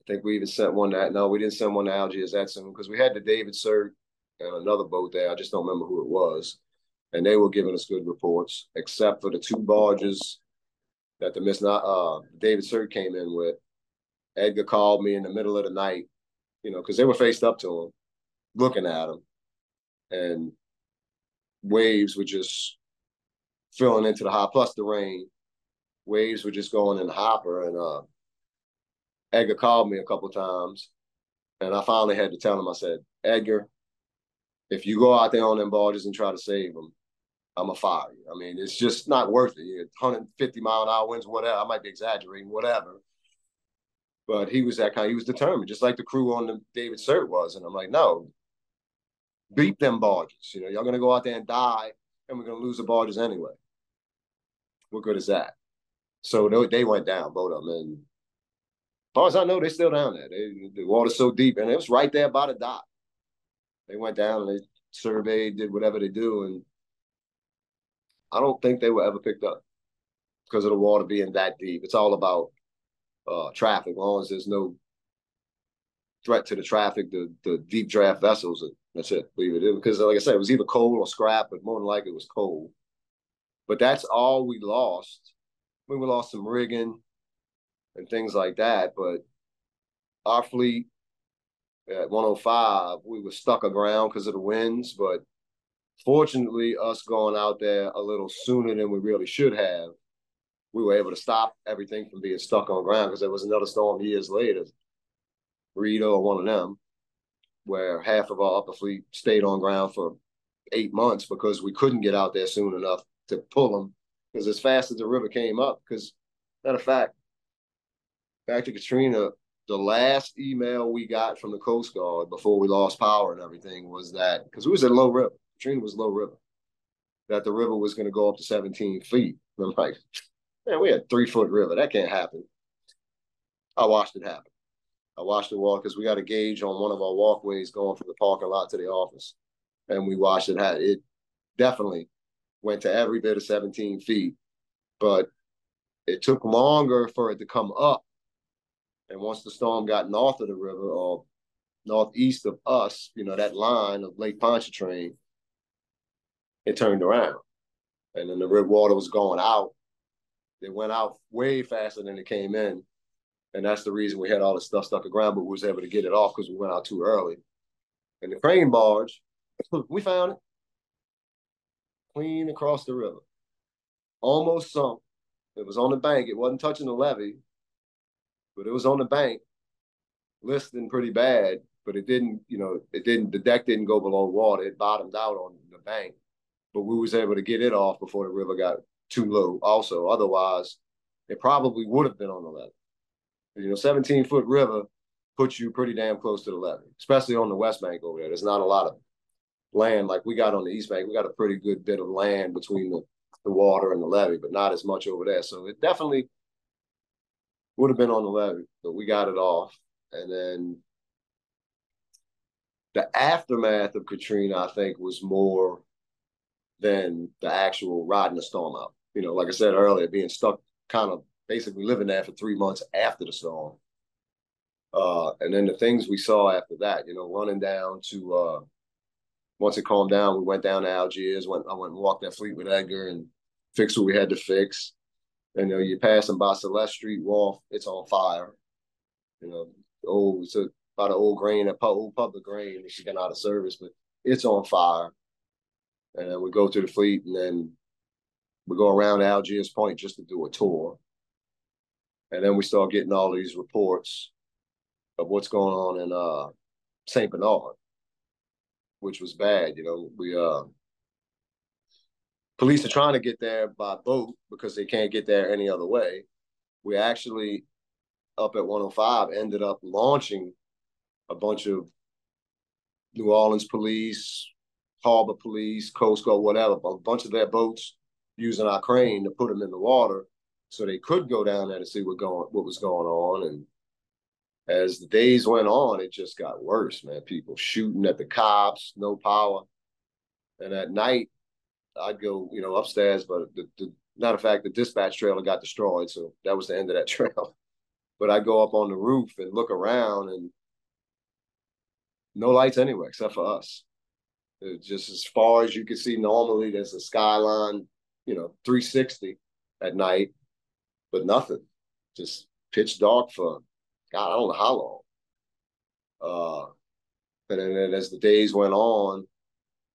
I think we even sent one that. No, we didn't send one to Algiers that soon because we had the David Sir and another boat there. I just don't remember who it was. And they were giving us good reports, except for the two barges that the Miss uh, David Sir came in with. Edgar called me in the middle of the night, you know, because they were faced up to him, looking at him, and waves were just filling into the hop, plus the rain. Waves were just going in the hopper, and uh, Edgar called me a couple times, and I finally had to tell him. I said, Edgar, if you go out there on them barges and try to save them, I'm a fire you. I mean, it's just not worth it. 150 mile an hour winds, whatever. I might be exaggerating, whatever. But he was that kind. He was determined, just like the crew on the David Sirk was. And I'm like, no, beat them barges. You know, y'all gonna go out there and die, and we're gonna lose the barges anyway. What good is that? So they went down, both of them. And far as I know, they're still down there. They, the water's so deep, and it was right there by the dock they went down and they surveyed, did whatever they do, and I don't think they were ever picked up because of the water being that deep. It's all about uh, traffic. As long as there's no threat to the traffic, the the deep draft vessels, that's it. Leave it because, like I said, it was either coal or scrap, but more than likely it was coal. But that's all we lost. I mean, we lost some rigging and things like that, but our fleet at 105, we were stuck aground because of the winds. But fortunately, us going out there a little sooner than we really should have, we were able to stop everything from being stuck on ground because there was another storm years later, Rita or one of them, where half of our upper fleet stayed on ground for eight months because we couldn't get out there soon enough to pull them. Because as fast as the river came up, because Matter of fact, back to Katrina, the last email we got from the Coast Guard before we lost power and everything was that because we was at low river. Katrina was low river. That the river was going to go up to 17 feet. And I'm like, man, we had three foot river. That can't happen. I watched it happen. I watched it walk because we got a gauge on one of our walkways going from the parking lot to the office, and we watched it. Had it definitely went to every bit of 17 feet, but it took longer for it to come up. And once the storm got north of the river or northeast of us, you know, that line of Lake Pontchartrain, it turned around. And then the river water was going out. It went out way faster than it came in. And that's the reason we had all the stuff stuck around, but we was able to get it off because we went out too early. And the crane barge, we found it clean across the river, almost sunk. It was on the bank. It wasn't touching the levee, but it was on the bank, listing pretty bad. But it didn't, you know, it didn't. The deck didn't go below water. It bottomed out on the bank, but we was able to get it off before the river got too low. Also, otherwise, it probably would have been on the levee. You know, 17 foot river puts you pretty damn close to the levee, especially on the west bank over there. There's not a lot of land like we got on the east bank. We got a pretty good bit of land between the, the water and the levee, but not as much over there. So it definitely would have been on the levee, but we got it off. And then the aftermath of Katrina, I think, was more than the actual riding the storm out. You know, like I said earlier, being stuck kind of basically living there for three months after the storm. Uh, and then the things we saw after that, you know, running down to uh, once it calmed down, we went down to Algiers. Went I went and walked that fleet with Edgar and fixed what we had to fix. You know, you're passing by Celeste Street Wharf, it's on fire. You know, old it's a, about an old grain, a old public grain got out of service, but it's on fire. And then we go to the fleet, and then we go around Algiers Point just to do a tour. And then we start getting all these reports of what's going on in uh, St. Bernard, which was bad. You know, we uh, police are trying to get there by boat because they can't get there any other way. We actually up at 105 ended up launching a bunch of New Orleans police, harbor police, Coast Guard, whatever, a bunch of their boats using our crane to put them in the water so they could go down there to see what going what was going on. And as the days went on, it just got worse, man. People shooting at the cops, no power. And at night, I'd go, you know, upstairs, but the, the matter of fact, the dispatch trailer got destroyed, so that was the end of that trail. But I'd go up on the roof and look around, and no lights anywhere except for us. It just as far as you can see, normally there's a skyline, you know, 360 at night, but nothing. Just pitch dark for God, I don't know how long. Uh, and then as the days went on,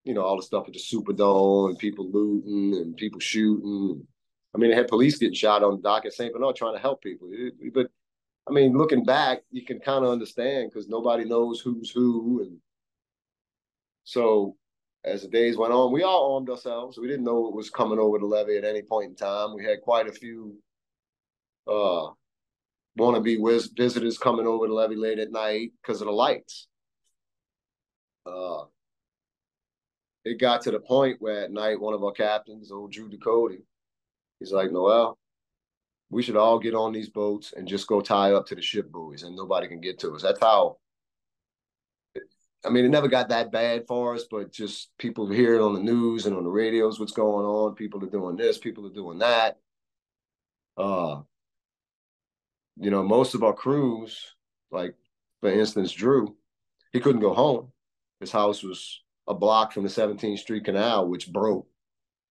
you know, all the stuff at the Superdome and people looting and people shooting. I mean, they had police getting shot on the dock at St. Bernard trying to help people. But I mean, looking back, you can kind of understand because nobody knows who's who. And so as the days went on, we all armed ourselves. We didn't know what was coming over the levee at any point in time. We had quite a few uh, to be visitors coming over the levee late at night because of the lights. Uh, it got to the point where at night, one of our captains, old Drew Ducote, he's like, Noel, we should all get on these boats and just go tie up to the ship buoys and nobody can get to us. That's how, I mean, it never got that bad for us, but just people hear it on the news and on the radios, what's going on. People are doing this, people are doing that. Uh, you know, most of our crews, like for instance, Drew, he couldn't go home. His house was a block from the 17th Street Canal, which broke.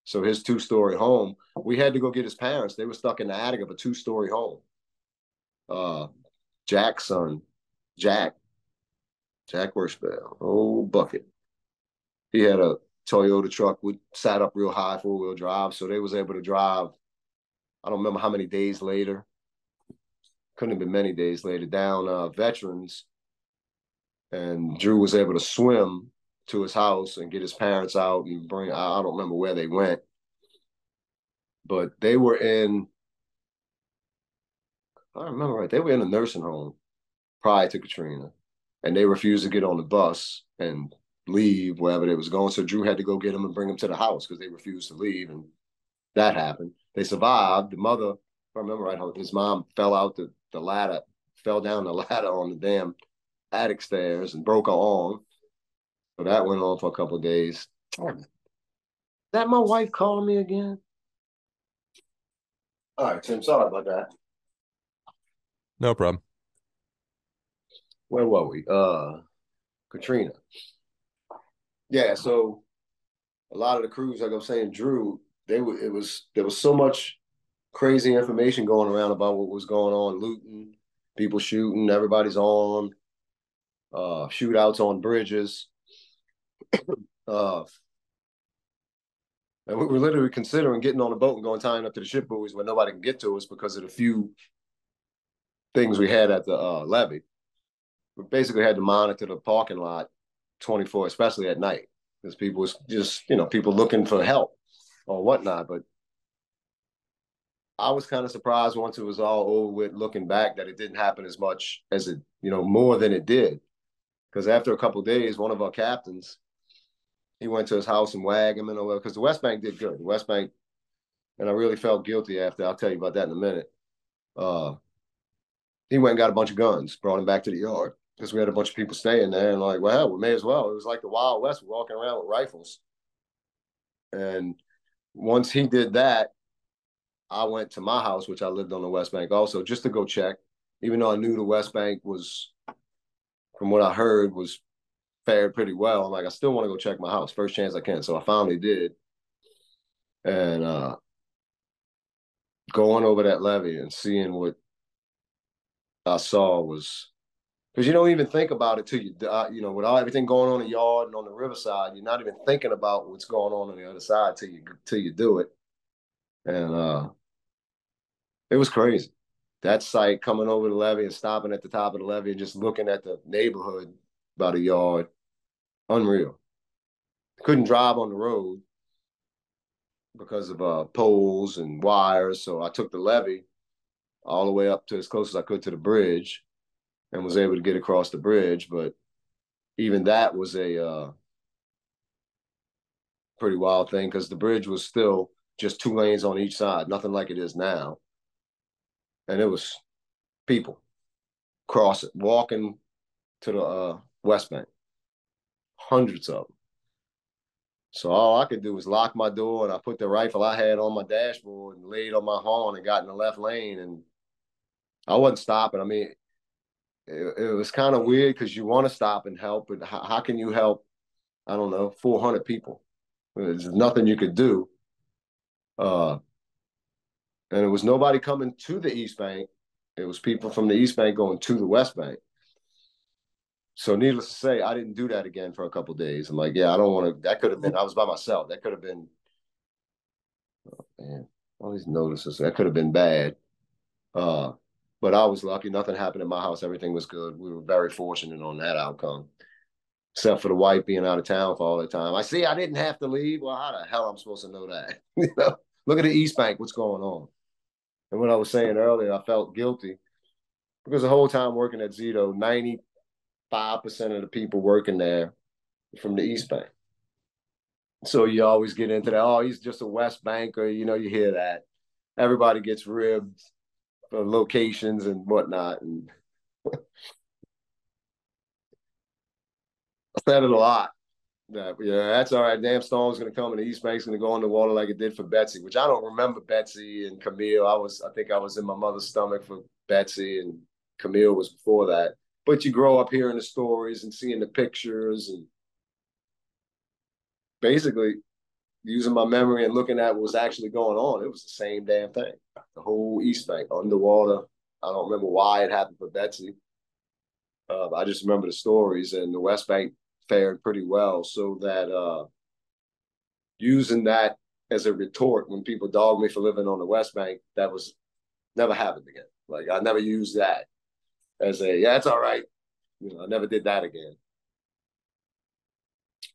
So his two-story home, we had to go get his parents. They were stuck in the attic of a two-story home. Uh, Jack's son, Jack, Jack Worshbell, old bucket. He had a Toyota truck with sat up real high, four-wheel drive, so they was able to drive. I don't remember how many days later couldn't have been many days later, down uh, Veterans. And Drew was able to swim to his house and get his parents out and bring, I don't remember where they went. But they were in I remember right, they were in a nursing home prior to Katrina, and they refused to get on the bus and leave wherever they was going. So Drew had to go get them and bring them to the house because they refused to leave, and that happened. They survived. The mother, if I remember right, his mom fell out the, the ladder, fell down the ladder on the damn attic stairs and broke her arm. So that went on for a couple of days. Is that my wife calling me again? All right, Tim. Sorry about that. No problem. Where were we? Uh, Katrina. Yeah. So a lot of the crews, like I'm saying, Drew, they were. It was there was so much crazy information going around about what was going on, looting, people shooting, everybody's on, uh, shootouts on bridges. uh, and we were literally considering getting on a boat and going tying up to the ship buoys where nobody can get to us because of the few things we had at the uh, levee. We basically had to monitor the parking lot 24, especially at night, because people was just, you know, people looking for help or whatnot. But I was kind of surprised once it was all over with, looking back, that it didn't happen as much as it, you know, more than it did. Because after a couple days, one of our captains, he went to his house and him and all because the West Bank did good. The West Bank, and I really felt guilty after. I'll tell you about that in a minute. Uh, he went and got a bunch of guns, brought him back to the yard because we had a bunch of people staying there, and like, well, we may as well. It was like the Wild West, walking around with rifles. And once he did that, I went to my house, which I lived on the West Bank also, just to go check. Even though I knew the West Bank was, from what I heard, was fared pretty well. I'm like, I still want to go check my house first chance I can. So I finally did. And uh going over that levee and seeing what I saw was because you don't even think about it till you uh, you know with all everything going on in the yard and on the riverside, you're not even thinking about what's going on on the other side till you till you do it. And uh it was crazy. That sight coming over the levee and stopping at the top of the levee and just looking at the neighborhood about a yard unreal. Couldn't drive on the road because of uh, poles and wires. So I took the levee all the way up to as close as I could to the bridge and was able to get across the bridge. But even that was a uh, pretty wild thing because the bridge was still just two lanes on each side, nothing like it is now. And it was people crossing, walking to the uh, West Bank hundreds of them. So all I could do was lock my door and I put the rifle I had on my dashboard and laid on my horn and got in the left lane and I wasn't stopping. I mean, it, it was kind of weird because you want to stop and help, but how, how, can you help? I don't know, 400 people. There's nothing you could do. Uh, and it was nobody coming to the East Bank. It was people from the East Bank going to the West Bank. So needless to say, I didn't do that again for a couple days. I'm like, yeah, I don't want to. That could have been. I was by myself. That could have been. Oh, man, all these notices. That could have been bad. Uh, but I was lucky. Nothing happened in my house. Everything was good. We were very fortunate on that outcome, except for the wife being out of town for all the time. I see. I didn't have to leave. Well, how the hell I'm supposed to know that? you know, look at the East Bank. What's going on? And what I was saying earlier, I felt guilty because the whole time working at Zito, ninety five percent of the people working there from the East Bank. So you always get into that. Oh, he's just a West Banker. You know, you hear that. Everybody gets ribbed for locations and whatnot. And I said it a lot. That yeah, that's all right. Damn Storm's gonna come and the East Bank's gonna go underwater like it did for Betsy, which I don't remember Betsy and Camille. I was I think I was in my mother's stomach for Betsy and Camille was before that but you grow up hearing the stories and seeing the pictures and basically using my memory and looking at what was actually going on, it was the same damn thing. The whole East Bank underwater. I don't remember why it happened for Betsy. Uh, I just remember the stories, and the West Bank fared pretty well. So that uh, using that as a retort when people dog me for living on the West Bank, that was never happened again. Like I never used that as a yeah, it's all right. You know, I never did that again.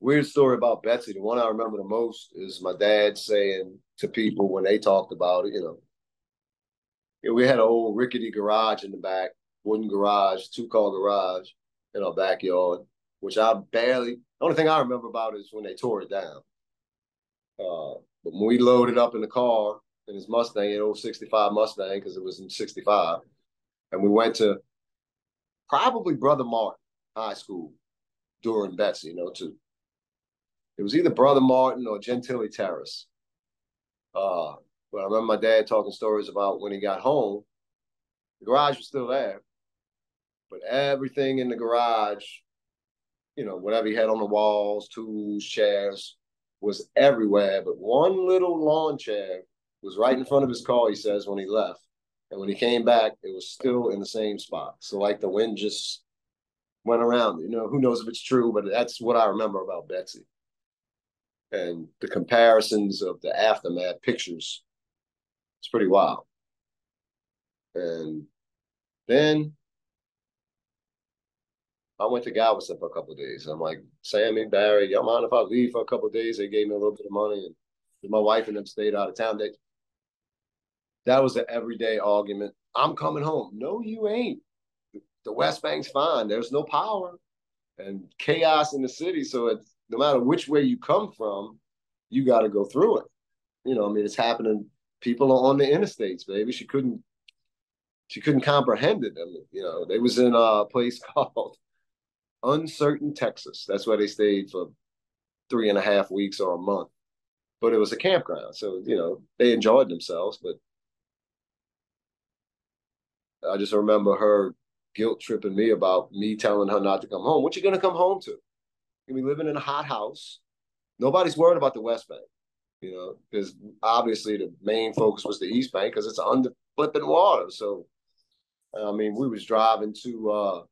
Weird story about Betsy. The one I remember the most is my dad saying to people when they talked about it, you know, we had an old rickety garage in the back, wooden garage, two car garage in our backyard, which I barely. The only thing I remember about is when they tore it down. Uh, but when we loaded up in the car in his Mustang, an old 65 Mustang, because it was in 65, and we went to probably Brother Martin High School during Betsy, you know, to it was either Brother Martin or Gentilly Terrace. Uh, but I remember my dad talking stories about when he got home, the garage was still there, but everything in the garage, you know, whatever he had on the walls, tools, chairs, was everywhere. But one little lawn chair was right in front of his car, he says, when he left. And when he came back, it was still in the same spot. So like the wind just went around. You know, who knows if it's true, but that's what I remember about Betsy. And the comparisons of the aftermath pictures it's pretty wild. And then I went to Galveston for a couple days. I'm like, Sammy, Barry, y'all mind if I leave for a couple days? They gave me a little bit of money, and my wife and them stayed out of town. They, that was an everyday argument. I'm coming home. No, you ain't. The West Bank's fine. There's no power and chaos in the city. So no matter which way you come from, you got to go through it. You know, I mean, it's happening people are on the interstates, baby. She couldn't she couldn't comprehend it. I mean, you know, they was in a place called Uncertain, Texas. That's where they stayed for three and a half weeks or a month. But it was a campground. So, you know, they enjoyed themselves, but I just remember her guilt tripping me about me telling her not to come home. What you gonna come home to? you gonna be living in a hot house. Nobody's worried about the West Bank you know, because obviously the main focus was the East Bank because it's under flipping water. So, I mean, we was driving to, uh,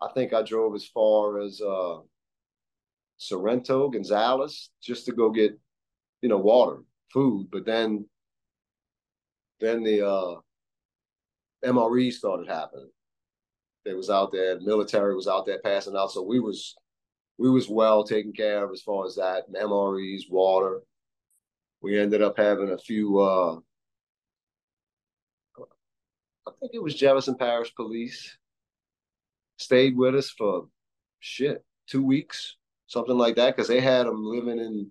I think I drove as far as uh, Sorrento, Gonzales, just to go get, you know, water, food. But then, then the uh, MRE started happening. They was out there, the military was out there passing out. So we was, we was well taken care of as far as that, MREs, water we ended up having a few uh I think it was Jefferson Parish Police stayed with us for shit two weeks, something like that, because they had them living in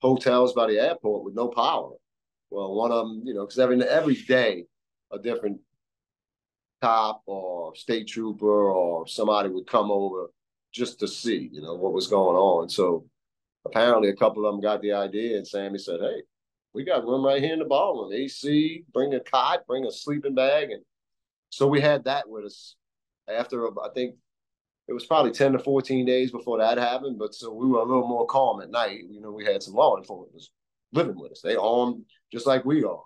hotels by the airport with no power. Well, one of them, you know, because every every day a different cop or state trooper or somebody would come over just to see, you know, what was going on. So apparently a couple of them got the idea, and Sammy said, "Hey, we got room right here in the ballroom. AC, bring a cot, bring a sleeping bag, and so we had that with us. After I think it was probably ten to fourteen days before that happened, but so we were a little more calm at night. You know, we had some law enforcement living with us. They armed just like we are.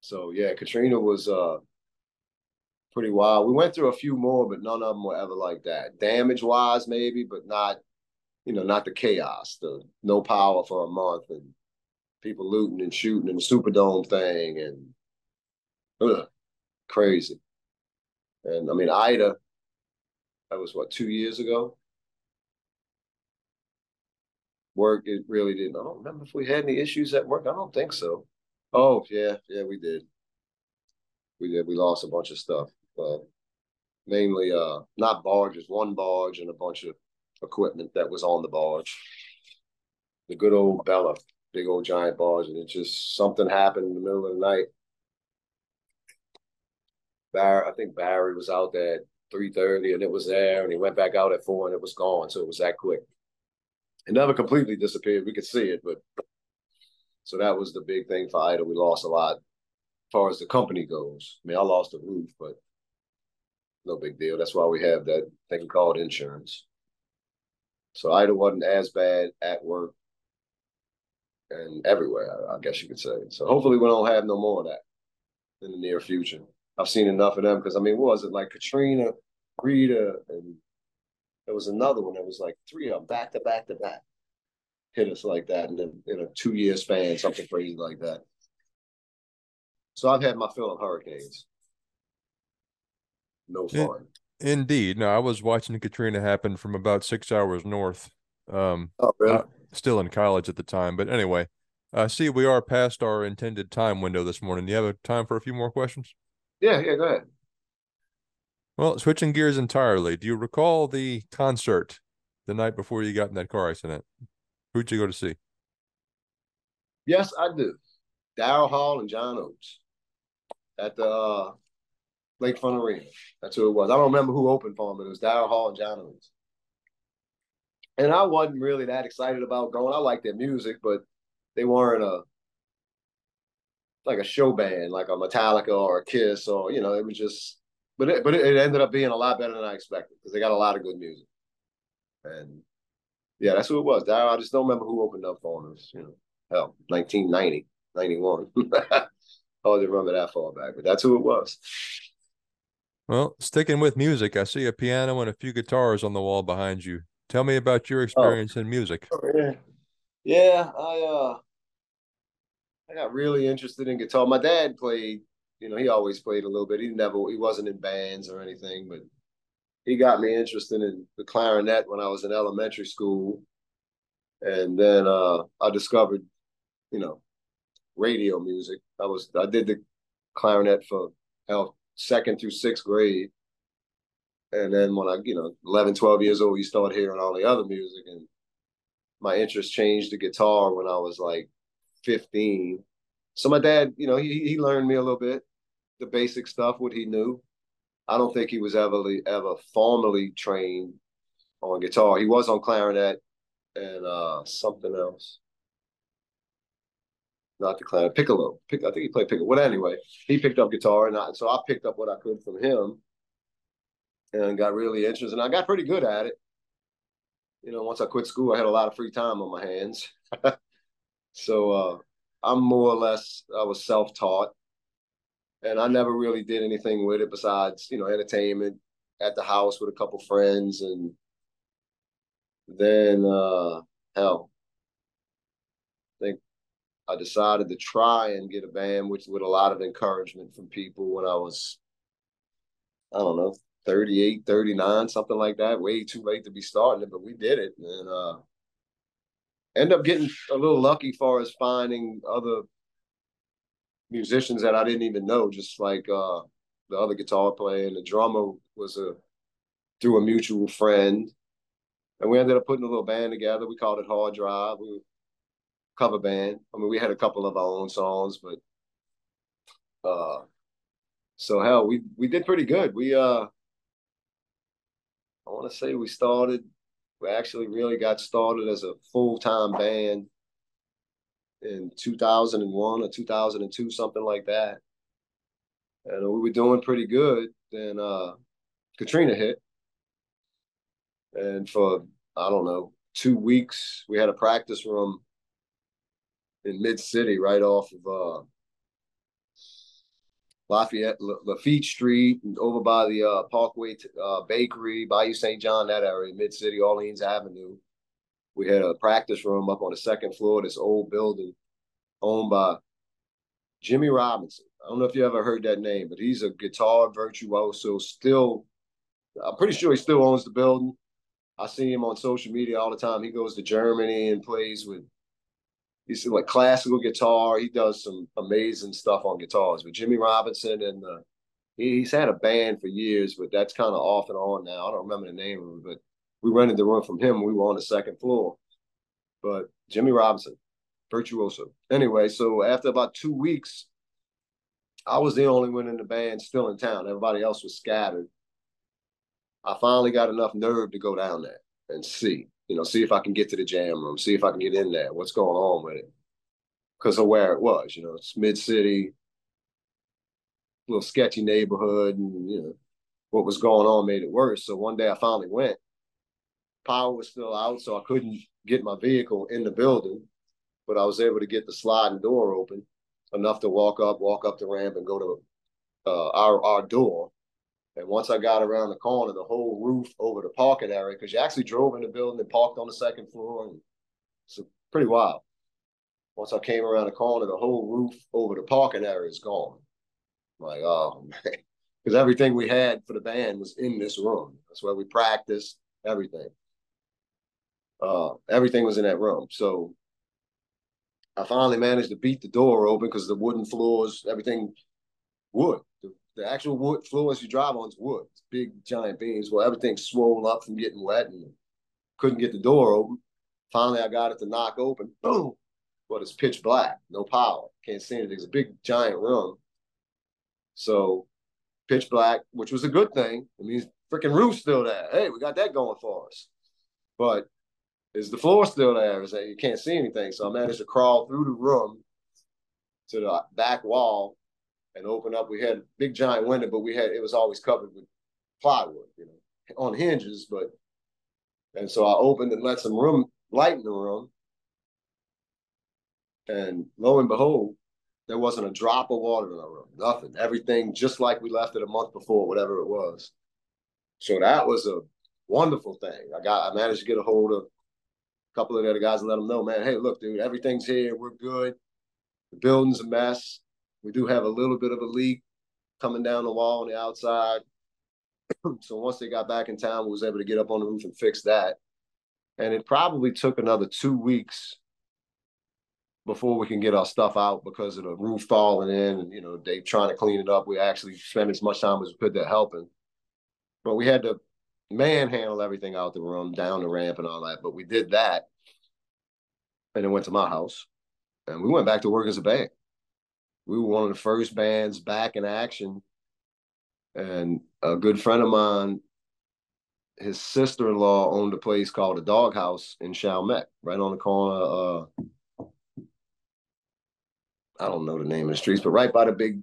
So yeah, Katrina was uh pretty wild. We went through a few more, but none of them were ever like that. Damage wise, maybe, but not you know, not the chaos, the no power for a month and people looting and shooting in the Superdome thing and ugh, crazy. And I mean, Ida, that was what, two years ago? Work, it really didn't. I don't remember if we had any issues at work. I don't think so. Oh, yeah, yeah, we did. We did. We lost a bunch of stuff. Uh, mainly uh not barges, one barge and a bunch of equipment that was on the barge. The good old Bella, big old giant barge, and it just something happened in the middle of the night. Barry, I think Barry was out there at three thirty, and it was there, and he went back out at four, and it was gone. So it was that quick. It never completely disappeared. We could see it, but so that was the big thing for Ida. We lost a lot as far as the company goes. I mean, I lost the roof, but no big deal. That's why we have that thing called insurance. So Ida wasn't as bad at work and everywhere, I guess you could say. So hopefully we don't have no more of that in the near future. I've seen enough of them because I mean, what was it like Katrina, Rita, and there was another one that was like three of them back to back to back hit us like that in a, in a two year span, something crazy like that. So I've had my fill of hurricanes. No fun. Indeed. No, I was watching Katrina happen from about six hours north. Um, oh, really? still in college at the time, but anyway, I see we are past our intended time window this morning. Do you have a time for a few more questions? Yeah, yeah, go ahead. Well, switching gears entirely, do you recall the concert the night before you got in that car accident? Who'd you go to see? Yes, I do. Daryl Hall and John Oates at the uh, Lakefront Arena. That's who it was. I don't remember who opened for him, but it was Daryl Hall and John Oates. And I wasn't really that excited about going. I liked their music, but they weren't a like a show band, like a Metallica or a Kiss, or you know, it was just. But it, but it ended up being a lot better than I expected because they got a lot of good music. And yeah, that's who it was. I just don't remember who opened up for us. You know, hell, 1990, 91. Hard to remember that far back, but that's who it was. Well, sticking with music, I see a piano and a few guitars on the wall behind you. Tell me about your oh. experience oh. in music. Oh, yeah. yeah, I uh I got really interested in guitar. My dad played, you know, he always played a little bit. He never he wasn't in bands or anything, but he got me interested in the clarinet when I was in elementary school. And then uh I discovered, you know, radio music. I was I did the clarinet for hell second through sixth grade. And then when I, you know, 11, 12 years old, you start hearing all the other music. And my interest changed to guitar when I was like 15. So my dad, you know, he, he learned me a little bit, the basic stuff, what he knew. I don't think he was ever, ever formally trained on guitar. He was on clarinet and uh, something else not the clown, piccolo. Pick, I think he played piccolo. Well, anyway, he picked up guitar, and I, so I picked up what I could from him, and got really interested. And I got pretty good at it. You know, once I quit school, I had a lot of free time on my hands. so uh, I'm more or less I was self taught, and I never really did anything with it besides you know entertainment at the house with a couple friends, and then uh, hell, I decided to try and get a band, which with a lot of encouragement from people when I was, I don't know, 38, 39, something like that. Way too late to be starting it, but we did it. And uh end up getting a little lucky far as finding other musicians that I didn't even know, just like uh the other guitar player and the drummer was a through a mutual friend. And we ended up putting a little band together. We called it Hard Drive. We cover band. I mean, we had a couple of our own songs, but uh, so hell, we we did pretty good. We uh, I want to say we started. We actually really got started as a full time band in 2001 or 2002, something like that. And we were doing pretty good. Then uh, Katrina hit, and for I don't know two weeks we had a practice room in Mid City, right off of uh, Lafayette, Lafitte Street, and over by the uh, Parkway uh, Bakery, Bayou St. John, that area, Mid City, Orleans Avenue. We had a practice room up on the second floor, of this old building owned by Jimmy Robinson. I don't know if you ever heard that name, but he's a guitar virtuoso. Still, I'm pretty sure he still owns the building. I see him on social media all the time. He goes to Germany and plays with he's like classical guitar. He does some amazing stuff on guitars with Jimmy Robinson, and uh, he, he's had a band for years, but that's kind of off and on now. I don't remember the name of it, but we rented the room from him. We were on the second floor, but Jimmy Robinson, virtuoso. Anyway, so after about two weeks, I was the only one in the band still in town. Everybody else was scattered. I finally got enough nerve to go down there and see you know, see if I can get to the jam room, see if I can get in there. What's going on with it? Because of where it was, you know, it's mid city, little sketchy neighborhood, and you know what was going on made it worse. So one day I finally went. Power was still out, so I couldn't get my vehicle in the building, but I was able to get the sliding door open enough to walk up, walk up the ramp, and go to uh, our our door. And once I got around the corner, the whole roof over the parking area, because you actually drove in the building and parked on the second floor. And it's pretty wild. Once I came around the corner, the whole roof over the parking area is gone. I'm like, oh man. Because everything we had for the band was in this room. That's where we practiced, everything. Uh, everything was in that room. So I finally managed to beat the door open because the wooden floors, everything wood. The, the, actual wood floors you drive on is wood. It's big giant beams. Well, everything's swollen up from getting wet and couldn't get the door open. Finally, I got it to knock open. Boom. But it's pitch black, no power. Can't see anything. It's a big giant room. So pitch black, which was a good thing. It means freaking roof's still there. Hey, we got that going for us. But is the floor still there? Is that you can't see anything? So I managed to crawl through the room to the back wall and open up. We had a big giant window, but we had it was always covered with plywood, you know, on hinges. But and so I opened and let some room light in the room. And lo and behold, there wasn't a drop of water in the room. Nothing. Everything just like we left it a month before, whatever it was. So that was a wonderful thing. I got I managed to get a hold of a couple of the other guys and let them know, man, hey, look, dude, everything's here. We're good. The building's a mess. We do have a little bit of a leak coming down the wall on the outside. so once they got back in town, we was able to get up on the roof and fix that. And it probably took another two weeks before we can get our stuff out because of the roof falling in and you know they trying to clean it up. We actually spent as much time as we could there helping. But we had to manhandle everything out the room, down the ramp and all that. But we did that. And then went to my house. And we went back to work as a band. We were one of the first bands back in action. And a good friend of mine, his sister-in-law owned a place called the Doghouse in Chalmette, right on the corner. Uh, I don't know the name of the streets, but right by the big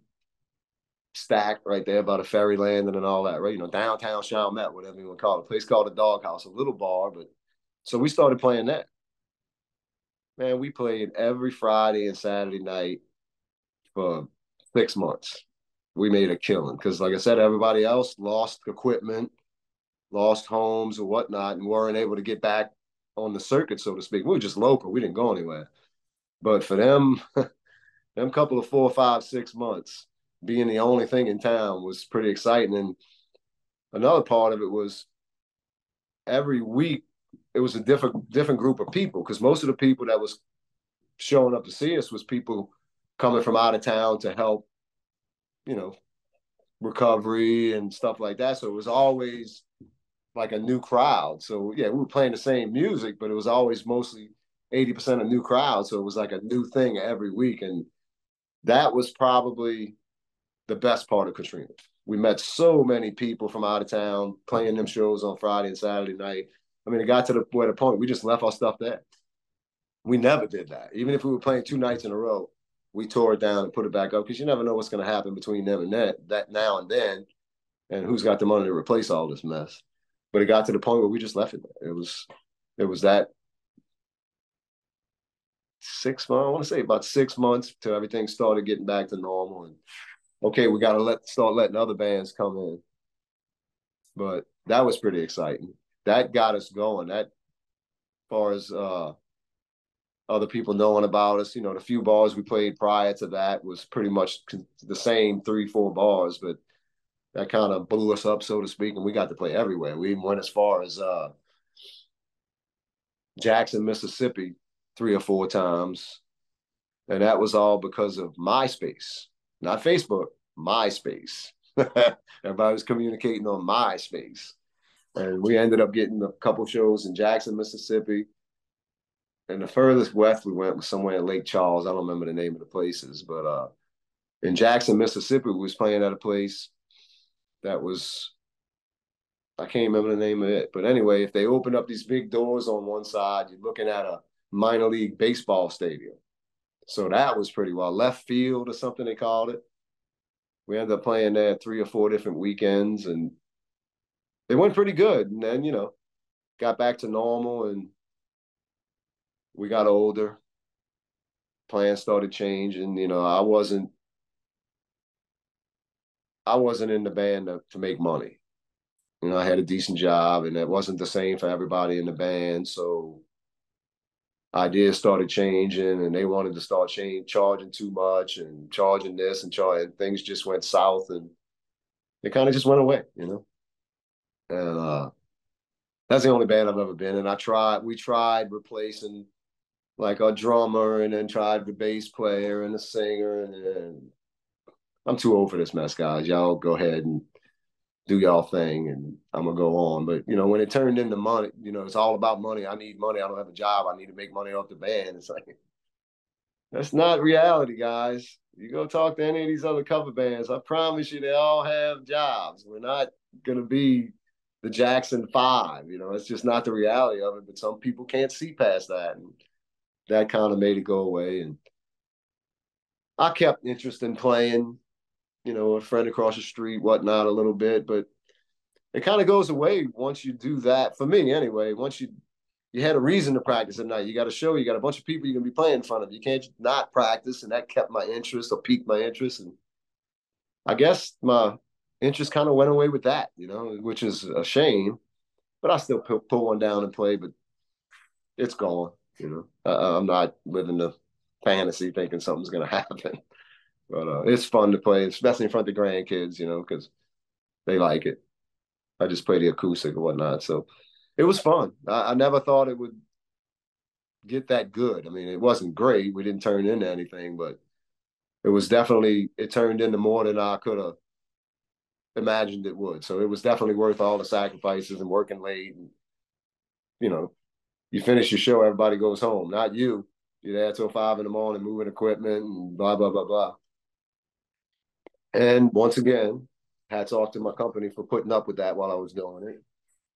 stack right there by the ferry landing and all that, right? You know, downtown Chalmette, whatever you want to call it. A place called the Doghouse, a little bar, but so we started playing that. Man, we played every Friday and Saturday night for six months. We made a killing because, like I said, everybody else lost equipment, lost homes or whatnot, and weren't able to get back on the circuit, so to speak. We were just local. We didn't go anywhere. But for them, them couple of four, five, six months, being the only thing in town was pretty exciting. And another part of it was every week it was a different different group of people because most of the people that was showing up to see us was people coming from out of town to help, you know, recovery and stuff like that. So it was always like a new crowd. So yeah, we were playing the same music, but it was always mostly 80% of new crowd. So it was like a new thing every week. And that was probably the best part of Katrina. We met so many people from out of town playing them shows on Friday and Saturday night. I mean, it got to the, where the point we just left our stuff there. We never did that. Even if we were playing two nights in a row, we tore it down and put it back up because you never know what's going to happen between them and that, that now and then, and who's got the money to replace all this mess. But it got to the point where we just left it there. It was, it was that six months. I want to say about six months till everything started getting back to normal and okay, we got to let start letting other bands come in. But that was pretty exciting. That got us going. That, far as uh, other people knowing about us, you know, the few bars we played prior to that was pretty much the same three, four bars, but that kind of blew us up, so to speak, and we got to play everywhere. We even went as far as uh, Jackson, Mississippi, three or four times, and that was all because of MySpace not Facebook, MySpace. Everybody was communicating on MySpace. And we ended up getting a couple shows in Jackson, Mississippi. And the furthest west we went was somewhere in Lake Charles. I don't remember the name of the places, but uh, in Jackson, Mississippi, we was playing at a place that was I can't remember the name of it. But anyway, if they open up these big doors on one side, you're looking at a minor league baseball stadium. So that was pretty well left field or something they called it. We ended up playing there three or four different weekends and it went pretty good. And then, you know, got back to normal and we got older. Plans started changing. You know, I wasn't I wasn't in the band to, to make money. You know, I had a decent job and it wasn't the same for everybody in the band. So ideas started changing and they wanted to start change, charging too much and charging this and charging things just went south and it kind of just went away, you know. And uh that's the only band I've ever been in. I tried, we tried replacing like a drummer and then tried the bass player and the singer and, and I'm too old for this mess, guys. Y'all go ahead and do y'all thing and I'm gonna go on. But you know, when it turned into money, you know, it's all about money. I need money. I don't have a job. I need to make money off the band. It's like that's not reality, guys. You go talk to any of these other cover bands. I promise you, they all have jobs. We're not gonna be the Jackson Five. You know, it's just not the reality of it. But some people can't see past that, and that kind of made it go away. And I kept interest in playing you know, a friend across the street, whatnot, a little bit, but it kind of goes away once you do that. For me, anyway, once you you had a reason to practice at night, you got a show, you got a bunch of people you're gonna be playing in front of. You can't not practice, and that kept my interest or piqued my interest, and I guess my interest kind of went away with that, you know, which is a shame. But I still pull, one down and play, but it's gone. You know, uh, I'm not living the fantasy thinking something's gonna happen. But uh, it's fun to play, especially in front of the grandkids, you know, because they like it. I just play the acoustic and whatnot. So it was fun. I, I, never thought it would get that good. I mean, it wasn't great. We didn't turn into anything, but it was definitely, it turned into more than I could have imagined it would. So it was definitely worth all the sacrifices and working late. And, you know, you finish your show, everybody goes home, not you. You're there till five in the morning moving equipment and blah, blah, blah, blah. And once again, hats off to my company for putting up with that while I was doing it.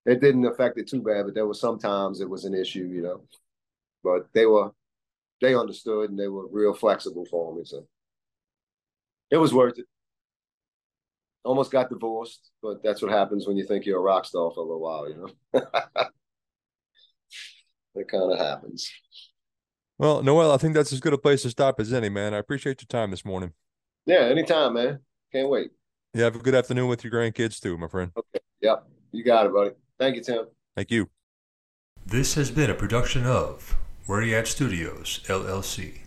It didn't affect it too bad, but there was sometimes it was an issue, you know. But they were they understood and they were real flexible for me. So it was worth it. Almost got divorced, but that's what happens when you think you're a rock star for a little while, you know. it kind of happens. Well, Noel, I think that's as good a place to stop as any, man. I appreciate your time this morning. Yeah, anytime, man. Can't wait. Yeah, have a good afternoon with your grandkids too, my friend. Okay. Yep. You got it, buddy. Thank you, Tim. Thank you. This has been a production of Where You At Studios, LLC.